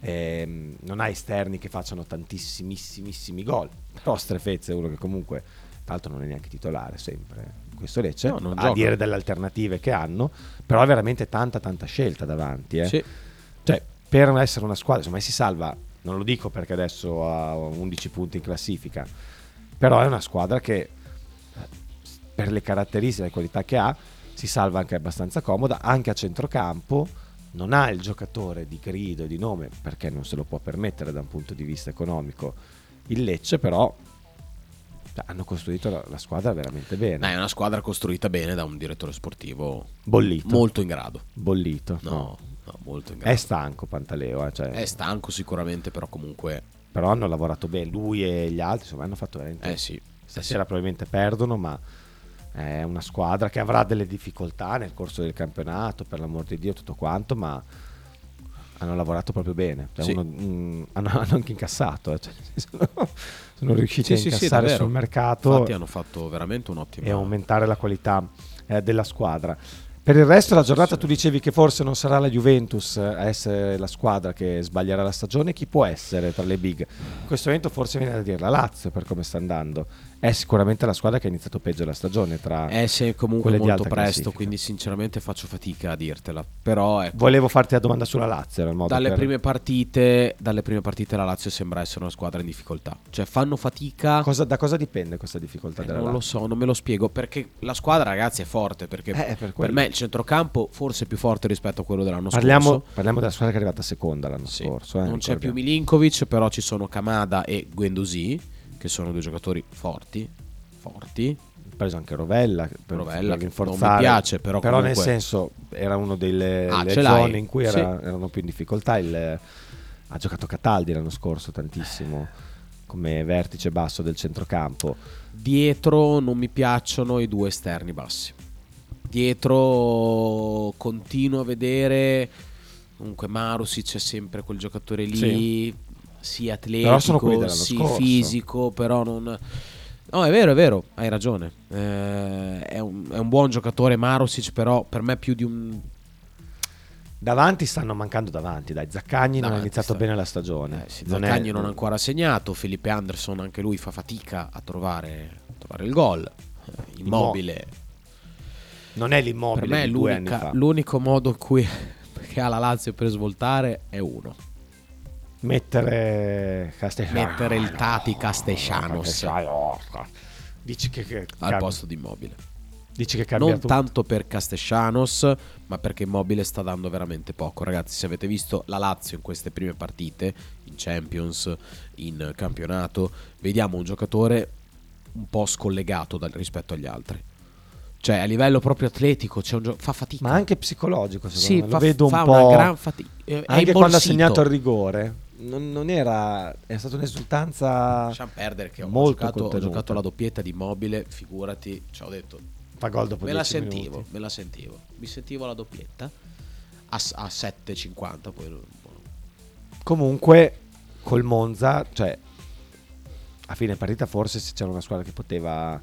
Ehm, non ha esterni che facciano tantissimissimi gol. Però Strefezza è uno che comunque, tra l'altro, non è neanche titolare sempre. Questo Lecce,
No,
a dire delle alternative che hanno, però ha veramente tanta tanta scelta davanti. eh.
Sì.
Cioè, per essere una squadra, insomma, si salva, non lo dico perché adesso ha 11 punti in classifica, però è una squadra che per le caratteristiche e le qualità che ha si salva anche abbastanza comoda, anche a centrocampo. Non ha il giocatore di grido e di nome perché non se lo può permettere da un punto di vista economico. Il Lecce, però, hanno costruito la, la squadra veramente bene.
No, è una squadra costruita bene da un direttore sportivo
Bollito.
molto in grado.
Bollito.
No, no, molto in grado.
È stanco Pantaleo, eh, cioè-
È stanco sicuramente, però comunque...
però hanno lavorato bene. Lui e gli altri insomma, hanno fatto veramente.
Eh sì.
Stasera probabilmente perdono, ma è una squadra che avrà delle difficoltà nel corso del campionato, per l'amor di Dio, tutto quanto, ma hanno lavorato proprio bene. Cioè,
Sì.
uno- mm, hanno, [LAUGHS] hanno anche incassato, eh, cioè, sono, riusciti
Sì,
a
sì, sì,
incassare
davvero.
sul mercato
Infatti hanno fatto veramente un ottimo...
e aumentare la qualità eh, della squadra. Per il resto della giornata tu dicevi che forse non sarà la Juventus a essere la squadra che sbaglierà la stagione, chi può essere tra le big? In questo momento forse viene da dire la Lazio per come sta andando. È sicuramente la squadra che ha iniziato peggio la stagione tra
Eh sì, comunque
quelle di
molto presto,
classifica.
quindi sinceramente faccio fatica a dirtela. Però ecco,
Volevo farti la domanda sulla Lazio,
dalle
per-
prime partite, dalle prime partite la Lazio sembra essere una squadra in difficoltà. Cioè fanno fatica.
Cosa- da cosa dipende questa difficoltà
Eh,
della
non lo
Lazio?
so, non me lo spiego. Perché la squadra, ragazzi, è forte. Perché
Eh, per
per, me il centrocampo forse è più forte rispetto a quello dell'anno
Parliamo,
scorso.
parliamo della squadra che è arrivata seconda l'anno
Sì.
scorso. eh,
non c'è più
ricordiamo.
Milinkovic, però ci sono Kamada e Guendouzi, che sono due giocatori forti. Forti.
Preso anche Rovella per,
Rovella, che
rinforzare.
non mi piace, però
nel
comunque-
senso era una delle
Ah,
zone in cui era-
Sì.
erano più in difficoltà. Il- ha giocato Cataldi l'anno scorso tantissimo come vertice basso del centrocampo.
Dietro non mi piacciono i due esterni bassi. Dietro continuo a vedere. Comunque Marusic è sempre quel giocatore lì.
Sì.
Sì,
Però sono quelli
atletico,
scorso.
fisico, però non. No, è vero, è vero, hai ragione. Eh, è, un, è un buon giocatore Marusic, però per me più di un
Davanti stanno mancando davanti, dai. Zaccagni non ha
Davanti
iniziato
sta-
bene la stagione.
Eh, sì,
Non è-
Zaccagni non ha ancora segnato. Felipe Anderson, anche lui fa fatica a trovare, a trovare il gol. Eh, Immobile.
non è l'immobile
Per me
anni
l'unica- l'unico modo in cui [LAUGHS] che ha la Lazio per svoltare è uno.
Mettere Castellano.
Mettere il Tati Castellanos.
Dici che, che
al posto di Immobile.
Dici che cambia
non
tutto.
tanto per Castellanos, ma perché Immobile sta dando veramente poco. Ragazzi, se avete visto la Lazio in queste prime partite, in Champions, in campionato, vediamo un giocatore un po' scollegato dal- rispetto agli altri. Cioè, a livello proprio atletico, gio- fa fatica.
Ma anche psicologico, secondo
Sì,
me.
fa-
Lo vedo un
fa
po'.
una gran fatica. È
Anche quando ha
imbolsito.
segnato il rigore, non, non era. È stata un'esultanza.
Lasciamo perdere che ho
molto
giocato, ho giocato la doppietta di Immobile, figurati, ci ho detto.
Fa gol dopo
Me la
10
sentivo,
minuti.
me la sentivo. Mi sentivo la doppietta a, a 7,50 poi
Comunque, col Monza, cioè, a fine partita, forse se c'era una squadra che poteva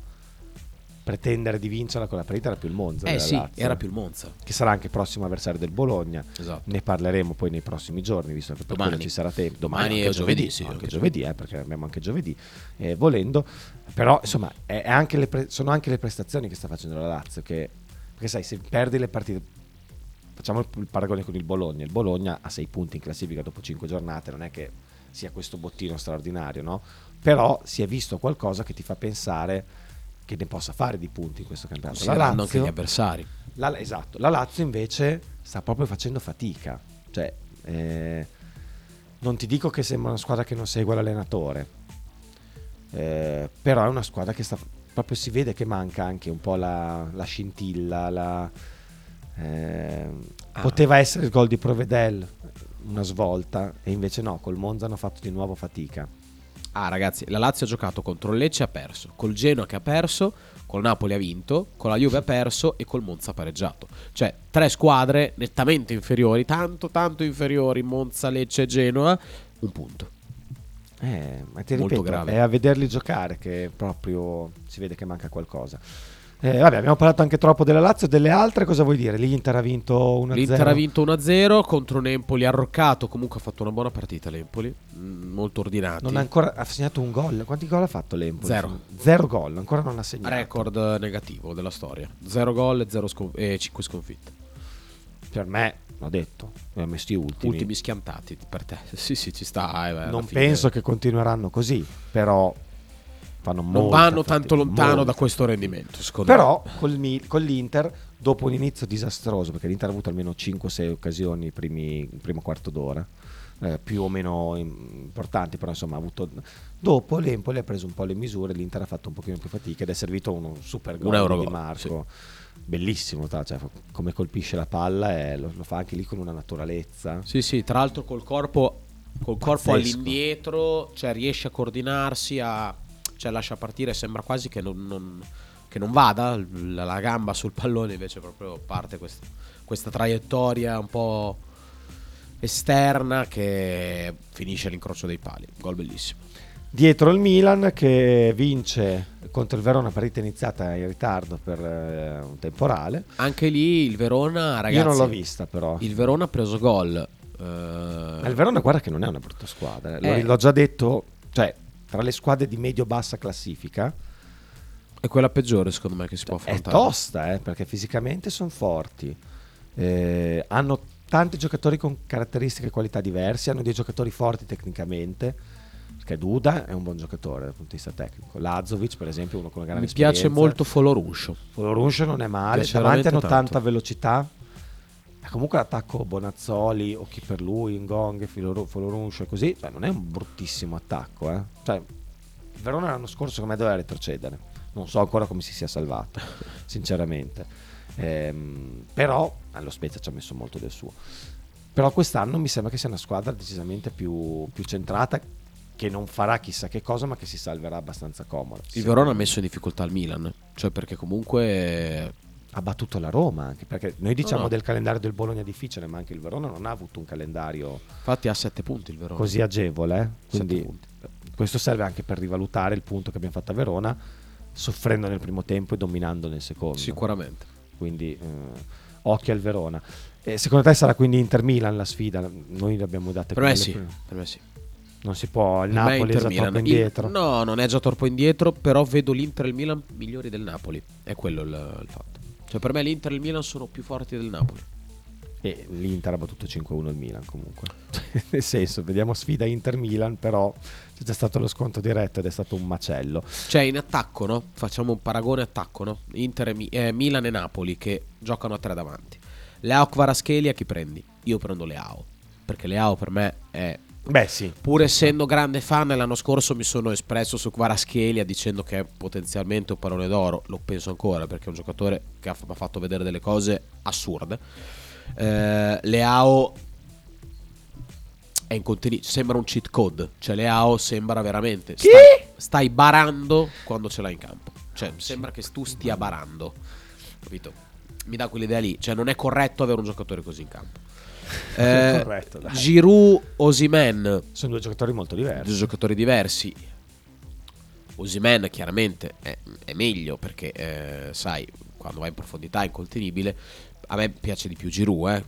pretendere di vincerla con la partita, era più il Monza.
Eh sì,
Lazio.
era più il Monza.
Che sarà anche prossimo avversario del Bologna.
Esatto.
Ne parleremo poi nei prossimi giorni, visto che per
Domani.
ci sarà tempo.
Domani e giovedì,
giovedì,
sì,
anche giovedì, eh, perché abbiamo anche giovedì, eh, volendo. Però, insomma, è anche pre- sono anche le prestazioni che sta facendo la Lazio. Che, perché sai, se perdi le partite facciamo il, il paragone con il Bologna. Il Bologna ha 6 punti in classifica dopo 5 giornate, non è che sia questo bottino straordinario, no? Però si è visto qualcosa che ti fa pensare che ne possa fare di punti in questo campionato.
Considerando anche gli avversari.
la- esatto, la Lazio invece sta proprio facendo fatica. Cioè, eh, non ti dico che sembra una squadra che non segue l'allenatore, eh, però è una squadra che sta proprio si vede che manca anche un po' la, la scintilla. La, eh,
Ah.
Poteva essere il gol di Provedel, una svolta, e invece no, col Monza hanno fatto di nuovo fatica.
Ah, ragazzi, la Lazio ha giocato contro il Lecce e ha perso, col Genoa che ha perso, col Napoli ha vinto, con la Juve ha perso e col Monza ha pareggiato. Cioè, tre squadre nettamente inferiori, tanto tanto inferiori, Monza, Lecce e Genoa, un punto.
Eh, ma ti
Molto
ripeto,
grave.
è a vederli giocare che proprio si vede che manca qualcosa. Eh, vabbè, abbiamo parlato anche troppo della Lazio, delle altre cosa vuoi dire? L'Inter ha vinto 1-0.
L'Inter ha vinto 1-0 contro Nempoli, arroccato, comunque ha fatto una buona partita l'Empoli, mm, molto ordinati.
Non ha ancora ha segnato un gol. Quanti gol ha fatto l'Empoli?
Zero.
Zero gol, ancora non ha segnato.
Record negativo della storia. 0 gol e 0 scon- e 5 sconfitte.
Per me, l'ho detto, li ha messi ultimi.
Ultimi schiantati per te. [LAUGHS] Sì, sì, ci sta. eh, beh,
non penso che continueranno così, però fanno
Non vanno
fatica,
tanto lontano
molta.
da questo rendimento,
Però
me.
con l'Inter, dopo un inizio disastroso, perché l'Inter ha avuto almeno 5-6 occasioni primi, il primo quarto d'ora, eh, più o meno im- importanti, però insomma ha avuto... Dopo l'Empoli ha preso un po' le misure, l'Inter ha fatto un pochino più fatica ed è servito uno super gol
Un
di Marco. Bellissimo, tra- cioè, come colpisce la palla e lo, lo fa anche lì con una naturalezza.
Sì, sì, tra l'altro col corpo, col corpo all'indietro, cioè riesce a coordinarsi, a, cioè lascia partire, sembra quasi che non, non- che non vada la, la gamba sul pallone, invece proprio parte questa, questa traiettoria un po' esterna che finisce all'incrocio dei pali. Gol bellissimo.
Dietro il Milan che vince contro il Verona, partita iniziata in ritardo per eh, un temporale.
Anche lì il Verona, ragazzi.
Io non l'ho vista però.
Il Verona ha preso gol. eh,
Ma il Verona guarda che non è una brutta squadra. eh. L'ho-
Eh.
L'ho già detto, cioè tra le squadre di medio-bassa classifica
è quella peggiore secondo me che si può
è
affrontare.
tosta, eh, perché fisicamente sono forti. Eh, hanno tanti giocatori con caratteristiche e qualità diverse, hanno dei giocatori forti tecnicamente. Perché Duda è un buon giocatore dal punto di vista tecnico. Lazovic, per esempio, uno con una grande
Mi piace
esperienza.
molto Foloruscio.
Foloruscio non è male, davanti hanno
veramente
tanta
tanto.
velocità. Comunque l'attacco Bonazzoli o chi per lui, Ngong, Foloruscio e così, cioè, non è un bruttissimo attacco. Eh. Cioè, il Verona l'anno scorso secondo me doveva retrocedere. Non so ancora come si sia salvato, [LAUGHS] sinceramente. Ehm, però allo Spezia ci ha messo molto del suo. Però quest'anno mi sembra che sia una squadra decisamente più, più centrata, che non farà chissà che cosa, ma che si salverà abbastanza comoda.
Il Verona ha messo in difficoltà il Milan, cioè perché comunque
ha battuto la Roma anche perché noi diciamo
No, no.
del calendario del Bologna difficile ma anche il Verona non ha avuto un calendario
infatti ha 7 punti il Verona.
così agevole eh. Quindi questo serve anche per rivalutare il punto che abbiamo fatto a Verona soffrendo nel primo tempo e dominando nel secondo
Sicuramente.
quindi eh, occhio al Verona e secondo te sarà quindi Inter-Milan la sfida noi l'abbiamo date
Per me sì,
prime.
per me sì.
non si può il
Per
Napoli è già troppo
Il-
indietro
no, non è già troppo indietro, però vedo l'Inter e il Milan migliori del Napoli. È quello il, il fatto. Cioè per me l'Inter e il Milan sono più forti del Napoli.
E l'Inter ha battuto 5-1 il Milan comunque. [LAUGHS] Nel senso, vediamo sfida Inter-Milan, però c'è già stato lo sconto diretto ed è stato un macello.
Cioè in attacco, no? Facciamo un paragone attacco, no? Inter e Mi- eh, Milan e Napoli che giocano a tre davanti. Leao Kvaratskhelia chi prendi? Io prendo Leao, perché Leao per me è
Beh sì,
Pur essendo grande fan, l'anno scorso mi sono espresso su Kvaratskhelia dicendo che è potenzialmente un pallone d'oro. Lo penso ancora perché è un giocatore che ha- mi ha fatto vedere delle cose assurde. Eh, Leao è in continu- sembra un cheat code. Cioè, Leao sembra veramente. Stai, stai barando quando ce l'hai in campo. Cioè, sembra che tu stia barando. Capito? Mi dà quell'idea lì. Cioè, non è corretto avere un giocatore così in campo. Eh,
corretto, dai.
Giroud, Osimen
sono due giocatori molto diversi.
due giocatori diversi. Osimen chiaramente è, è meglio perché, eh, sai, quando va in profondità è incontenibile. A me piace di più Giroud, eh.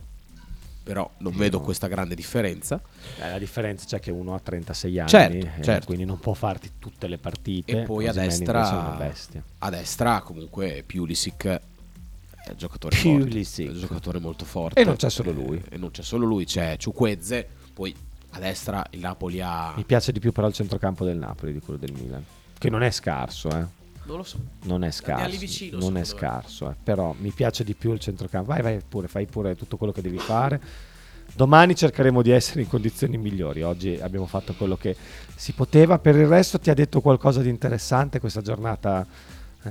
però non vedo questa grande differenza.
Eh, la differenza c'è che uno ha 36 anni,
Certo,
eh,
certo.
quindi non può farti tutte le partite.
E poi a destra, a destra comunque Pulisic è un giocatore
Pulisic.
forte, è un giocatore molto forte.
E non c'è solo lui.
E non c'è solo lui, c'è Ciuquezze, poi a destra il Napoli ha...
Mi piace di più però il centrocampo del Napoli di quello del Milan, che non è scarso, eh.
Non lo so.
Non è scarso,
vicino,
non è scarso, eh. però mi piace di più il centrocampo. Vai, vai pure, fai pure tutto quello che devi fare. Domani cercheremo di essere in condizioni migliori. Oggi abbiamo fatto quello che si poteva. Per il resto, ti ha detto qualcosa di interessante questa giornata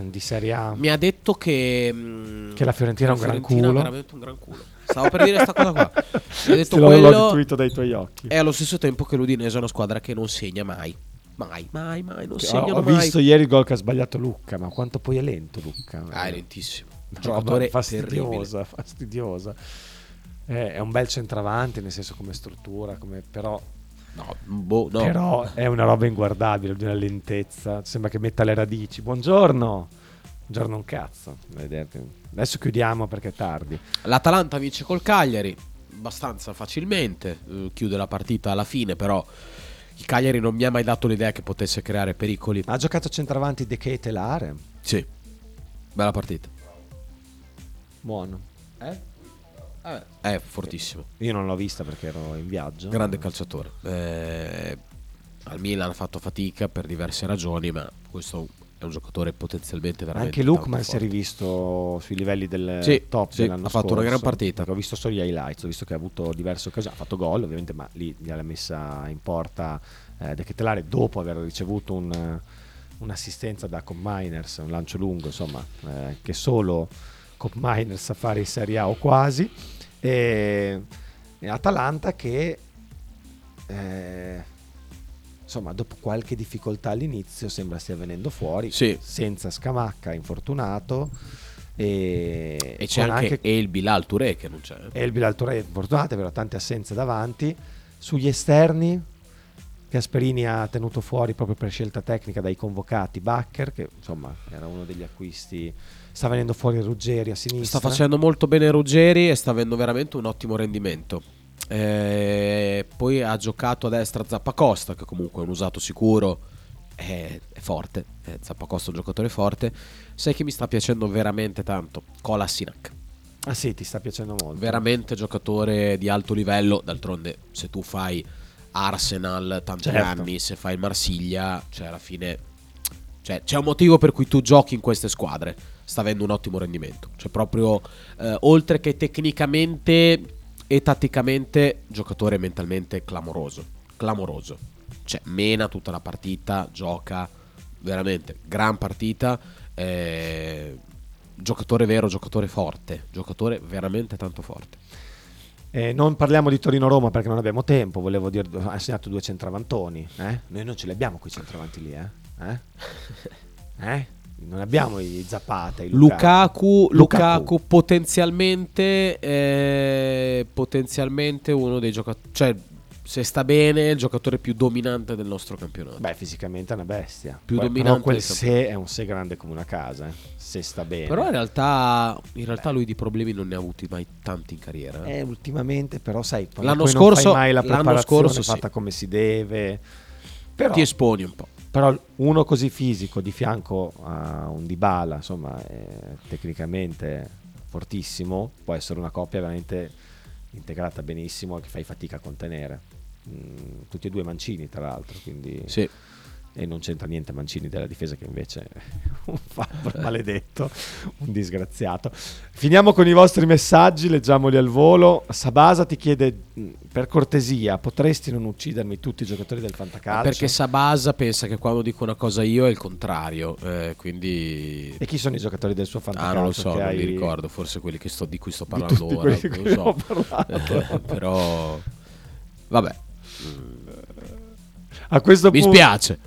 di Serie A?
Mi ha detto che... mm,
Che la Fiorentina è un gran culo.
è veramente un gran culo. Stavo per dire questa cosa qua. Mi ha [LAUGHS] detto
Te l'ho- l'ho
quello
intuito dai tuoi occhi.
E allo stesso tempo che l'Udinese è una squadra che non segna mai. Mai, mai, mai, non
Ho,
segnano
ho
mai.
visto ieri il gol che ha sbagliato Lucca, ma quanto poi è lento Lucca?
Ah, è lentissimo.
Una
Giocatore
fastidiosa, fastidiosa. Eh, è un bel centravanti, nel senso come struttura, come, però,
No, boh, no.
però è una roba inguardabile, di una lentezza. Sembra che metta le radici. Buongiorno. Buongiorno un cazzo. Vedete. Adesso chiudiamo perché è tardi.
L'Atalanta vince col Cagliari abbastanza facilmente, eh, chiude la partita alla fine, però il Cagliari non mi ha mai dato l'idea che potesse creare pericoli.
Ha giocato centravanti De Che e Telare.
Sì. Bella partita.
Buono.
Eh? È fortissimo.
Io non l'ho vista perché ero in viaggio.
Grande calciatore. Eh, al Milan ha fatto fatica per diverse ragioni, ma questo è un giocatore potenzialmente veramente
Anche Lukman si è rivisto sui livelli del
Sì,
top
sì,
dell'anno
ha fatto una
scorso.
gran partita.
Ho visto solo gli highlights, ho visto che ha avuto diverse occasioni, ha fatto gol ovviamente, ma lì gliel'ha messa in porta eh, De Ketelare dopo aver ricevuto un, eh, un'assistenza da Cop Miners, un lancio lungo, insomma, eh, che solo Cop Miners sa fare in Serie A o quasi. E, e Atalanta che eh, insomma dopo qualche difficoltà all'inizio sembra stia venendo fuori
Sì.
senza Scamacca infortunato e,
E c'è anche, El Bilal Touré che non c'è.
e il Bilaltore è infortunato, però tante assenze davanti. Sugli esterni, Gasperini ha tenuto fuori proprio per scelta tecnica dai convocati Bacher, che insomma era uno degli acquisti. Sta venendo fuori Ruggeri a sinistra.
Sta facendo molto bene Ruggeri e sta avendo veramente un ottimo rendimento. Eh, poi ha giocato a destra Zappacosta, che comunque è un usato sicuro, è, è forte. Eh, Zappacosta è un giocatore forte. Sai che mi sta piacendo veramente tanto? Kolasinac.
Ah sì, ti sta piacendo molto.
Veramente giocatore di alto livello. D'altronde, se tu fai Arsenal tanti
Certo.
anni, se fai Marsiglia, cioè alla fine cioè, c'è un motivo per cui tu giochi in queste squadre. Sta avendo un ottimo rendimento. Cioè, proprio eh, oltre che tecnicamente e tatticamente, giocatore mentalmente clamoroso. Clamoroso. Cioè, mena tutta la partita, gioca veramente gran partita. eh, giocatore vero, giocatore forte. Giocatore veramente tanto forte.
Eh, non parliamo di Torino-Roma perché non abbiamo tempo. Volevo dire, ha segnato due centravantoni. Eh? Noi non ce li abbiamo quei centravanti lì, eh? Eh? [LAUGHS] Eh? Non abbiamo i Zapata, i
Lukaku,
Lukaku.
Lukaku potenzialmente, eh, potenzialmente uno dei giocatori, cioè se sta bene, il giocatore più dominante del nostro campionato.
Beh, fisicamente è una bestia.
Più
Poi-
dominante
Però quel se è un se grande come una casa, eh. se sta bene.
Però in realtà, in realtà lui di problemi non ne ha avuti mai tanti in carriera. eh.
Eh, ultimamente, però, sai,
L'anno scorso-
non fai mai la
l'anno
preparazione
scorso sì.
fatta come si deve. Però,
Ti esponi un po'.
Però uno così fisico di fianco a un Dybala, insomma, tecnicamente fortissimo, può essere una coppia veramente integrata benissimo e che fai fatica a contenere. Mm, tutti e due mancini, tra l'altro, quindi...
Sì.
E non c'entra niente Mancini della difesa che invece è un fabbro maledetto, un disgraziato. Finiamo con i vostri messaggi, leggiamoli al volo. Sabasa ti chiede, mm, per cortesia, potresti non uccidermi tutti i giocatori del Fantacalcio?
Perché Sabasa pensa che quando dico una cosa io è il contrario, eh, quindi...
E chi sono i giocatori del suo Fantacalcio?
Ah, non lo so, non
hai-
mi ricordo, forse quelli che sto- di cui sto parlando ora, non lo so.
parlato.
Eh, però... Vabbè.
A questo
Mi
punto-
spiace.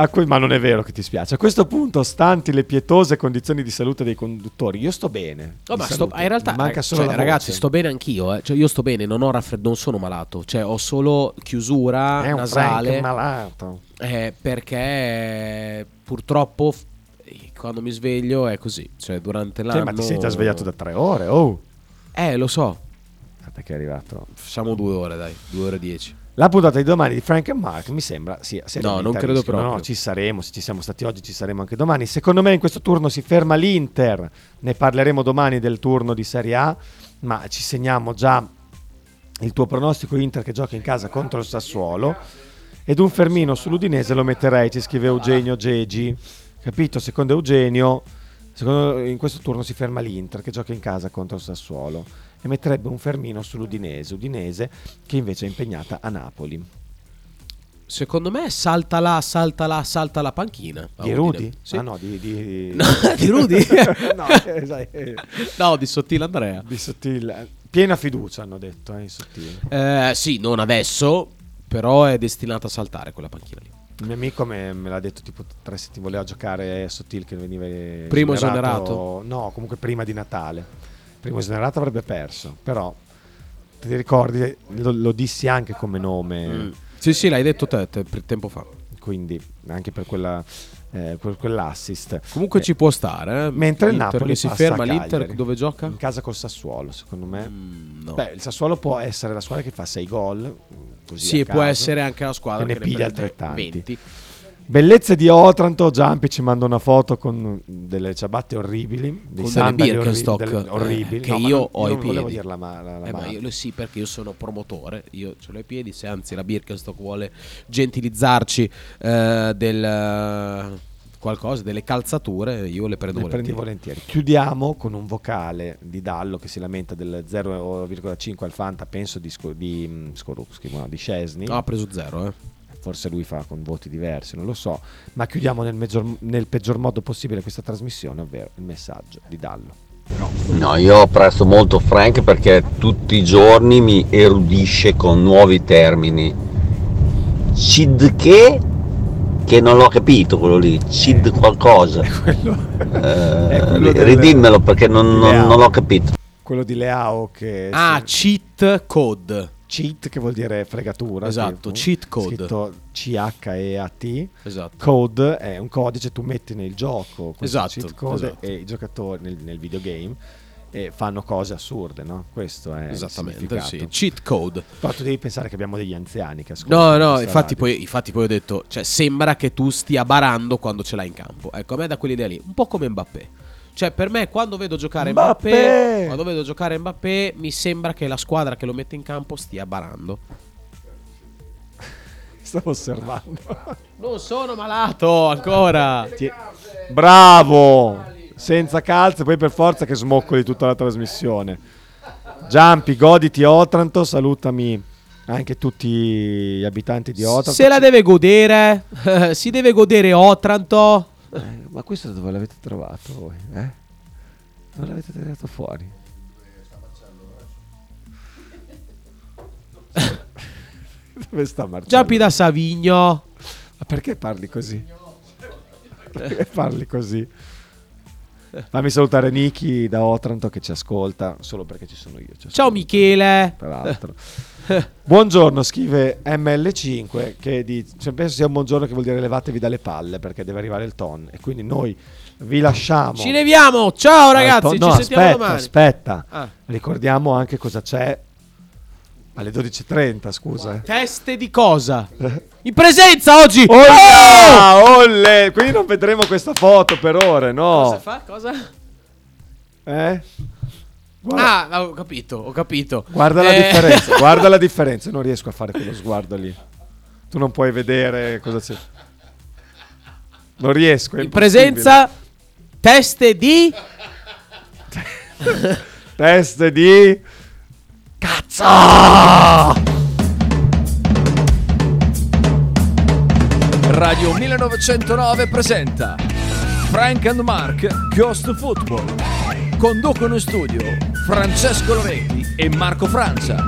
A que- ma non è vero che ti spiace. A questo punto, stanti le pietose condizioni di salute dei conduttori, io sto bene.
No, ma sto- in realtà,
manca
eh,
solo
cioè, ragazzi,
voce.
sto bene anch'io. Eh. Cioè, io sto bene, non ho raffreddore, non sono malato. Cioè, ho solo chiusura
È un
nasale.
Malato.
eh, perché purtroppo quando mi sveglio è così. Cioè, durante l'anno.
Sì, ma ti sei già svegliato da tre ore? Oh,
Eh, lo so.
aspetta che è arrivato.
Facciamo due ore, dai. Due ore e dieci.
La puntata di domani di Frank e Mark mi sembra sia seriamente
non credo
rischio.
proprio.
No, ci saremo, se ci siamo stati oggi ci saremo anche domani. Secondo me in questo turno si ferma l'Inter, ne parleremo domani del turno di Serie A, ma ci segniamo già il tuo pronostico Inter che gioca in casa contro il Sassuolo ed un fermino sull'Udinese lo metterei, ci scrive Eugenio Gegi. Capito? Secondo Eugenio, secondo- in questo turno si ferma l'Inter che gioca in casa contro il Sassuolo e metterebbe un fermino sull'Udinese, Udinese che invece è impegnata a Napoli.
Secondo me salta là, salta là, salta la panchina. a
Di. Rudy?
Sì.
Ah no, di, di...
No, [LAUGHS] di Rudy? [LAUGHS]
no, [LAUGHS] eh, eh,
No, di Sottile Andrea.
di Sottile. Piena fiducia hanno detto, eh, in Sottile.
Eh, sì, non adesso, però è destinata a saltare quella panchina lì.
Il mio amico me, me l'ha detto tipo tre settimane, voleva giocare Sottile che veniva
Primo esonerato?
No, comunque prima di Natale. Primo esonerato avrebbe perso, però ti ricordi, lo, lo dissi anche come nome,
Mm. Sì, sì, l'hai detto te, te tempo fa.
quindi anche per, quella, eh, quell'assist.
Comunque
Eh,
ci può stare. eh.
Mentre il Napoli
si ferma, l'Inter dove gioca?
In casa col Sassuolo, secondo me.
Mm, no.
Beh, il Sassuolo può essere la squadra che fa 6 gol. mm, Così
Sì, può essere anche la squadra
che ne
che ne
piglia
prende
altrettanti.
20.
Bellezze di Otranto, Giampi ci manda una foto con delle ciabatte orribili, dei
Con delle
sandali delle-
eh,
orribili.
che
No,
io ho
non volevo
piedi.
dirla ma la, la
Eh, ma io lo sì perché io sono promotore, io ce l'ho ai piedi, se anzi la Birkenstock vuole gentilizzarci eh, del eh, qualcosa, delle calzature, io le prendo
Le
volentieri.
volentieri. Chiudiamo con un vocale di Dallo che si lamenta del 0,5 al Fanta, penso di, Sco- di mm, Skorupski, no, di Scesni.
No, ha preso zero, eh.
Forse lui fa con voti diversi, non lo so. Ma chiudiamo nel, meggior- nel peggior modo possibile questa trasmissione, ovvero il messaggio di Dallo.
No, io apprezzo molto Frank perché tutti i giorni mi erudisce con nuovi termini. Cid che? Che non l'ho capito quello lì. Cid qualcosa. [LAUGHS] Eh,
quello del-
ridimmelo perché non, non- non l'ho capito.
Quello di Leao che...
Ah, cheat code.
Cheat che vuol dire fregatura.
Esatto,
tipo,
cheat code.
Scritto C-H-E-A-T.
Esatto.
Code è un codice tu metti nel gioco.
Esatto,
cheat code
esatto.
e i giocatori nel, nel videogame e fanno cose assurde, no? Questo è
Esattamente, sì. Cheat code.
Però tu devi pensare che abbiamo degli anziani che ascoltano.
No, no, infatti poi, infatti poi ho detto, cioè sembra che tu stia barando quando ce l'hai in campo. Ecco, a me da quell'idea lì, un po' come Mbappé. Cioè, per me quando vedo giocare Mbappé,
Mbappé!
quando vedo giocare Mbappé, mi sembra che la squadra che lo mette in campo stia barando. [LAUGHS]
Stavo osservando.
Non sono malato ancora.
Ti- Bravo! Senza calze, poi per forza che smoccoli tutta la trasmissione. Giampi, goditi Otranto, salutami anche tutti gli abitanti di Otranto.
Se la deve godere, [LAUGHS] si deve godere Otranto.
Eh, ma questo dove l'avete trovato voi? Eh? Dove l'avete tirato fuori? dove sta Marcello?
Giampi da Savigno.
Ma perché parli così? Perché parli così? Fammi salutare Niki da Otranto che ci ascolta, solo perché ci sono io. ci
Ciao Michele.
Peraltro. Buongiorno, scrive ML5 che dice, cioè, penso sia un buongiorno che vuol dire levatevi dalle palle perché deve arrivare il ton e quindi noi vi lasciamo.
Ci leviamo. Ciao ragazzi,
No,
ci sentiamo
aspetta,
domani.
aspetta.
Ah.
Ricordiamo anche cosa c'è alle 12.30, scusa. eh.
Teste di cosa? [LAUGHS] In presenza oggi.
Olla,
Oh!
olle! Quindi non vedremo questa foto per ore, no?
Cosa fa? Cosa?
Eh? Guarda-
Ah, ho capito, ho capito.
Guarda la
Eh,
differenza, [LAUGHS] guarda la differenza. Non riesco a fare quello sguardo lì. Tu non puoi vedere cosa c'è. Non riesco. È
In presenza teste di [LAUGHS]
Teste di.
Cazzo! Radio 1909 presenta Frank and Mark Ghost Football. Conducono in studio Francesco Loretti e Marco Francia.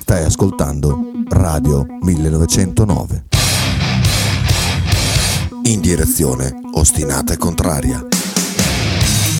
Stai ascoltando Radio 1909. In direzione ostinata e contraria.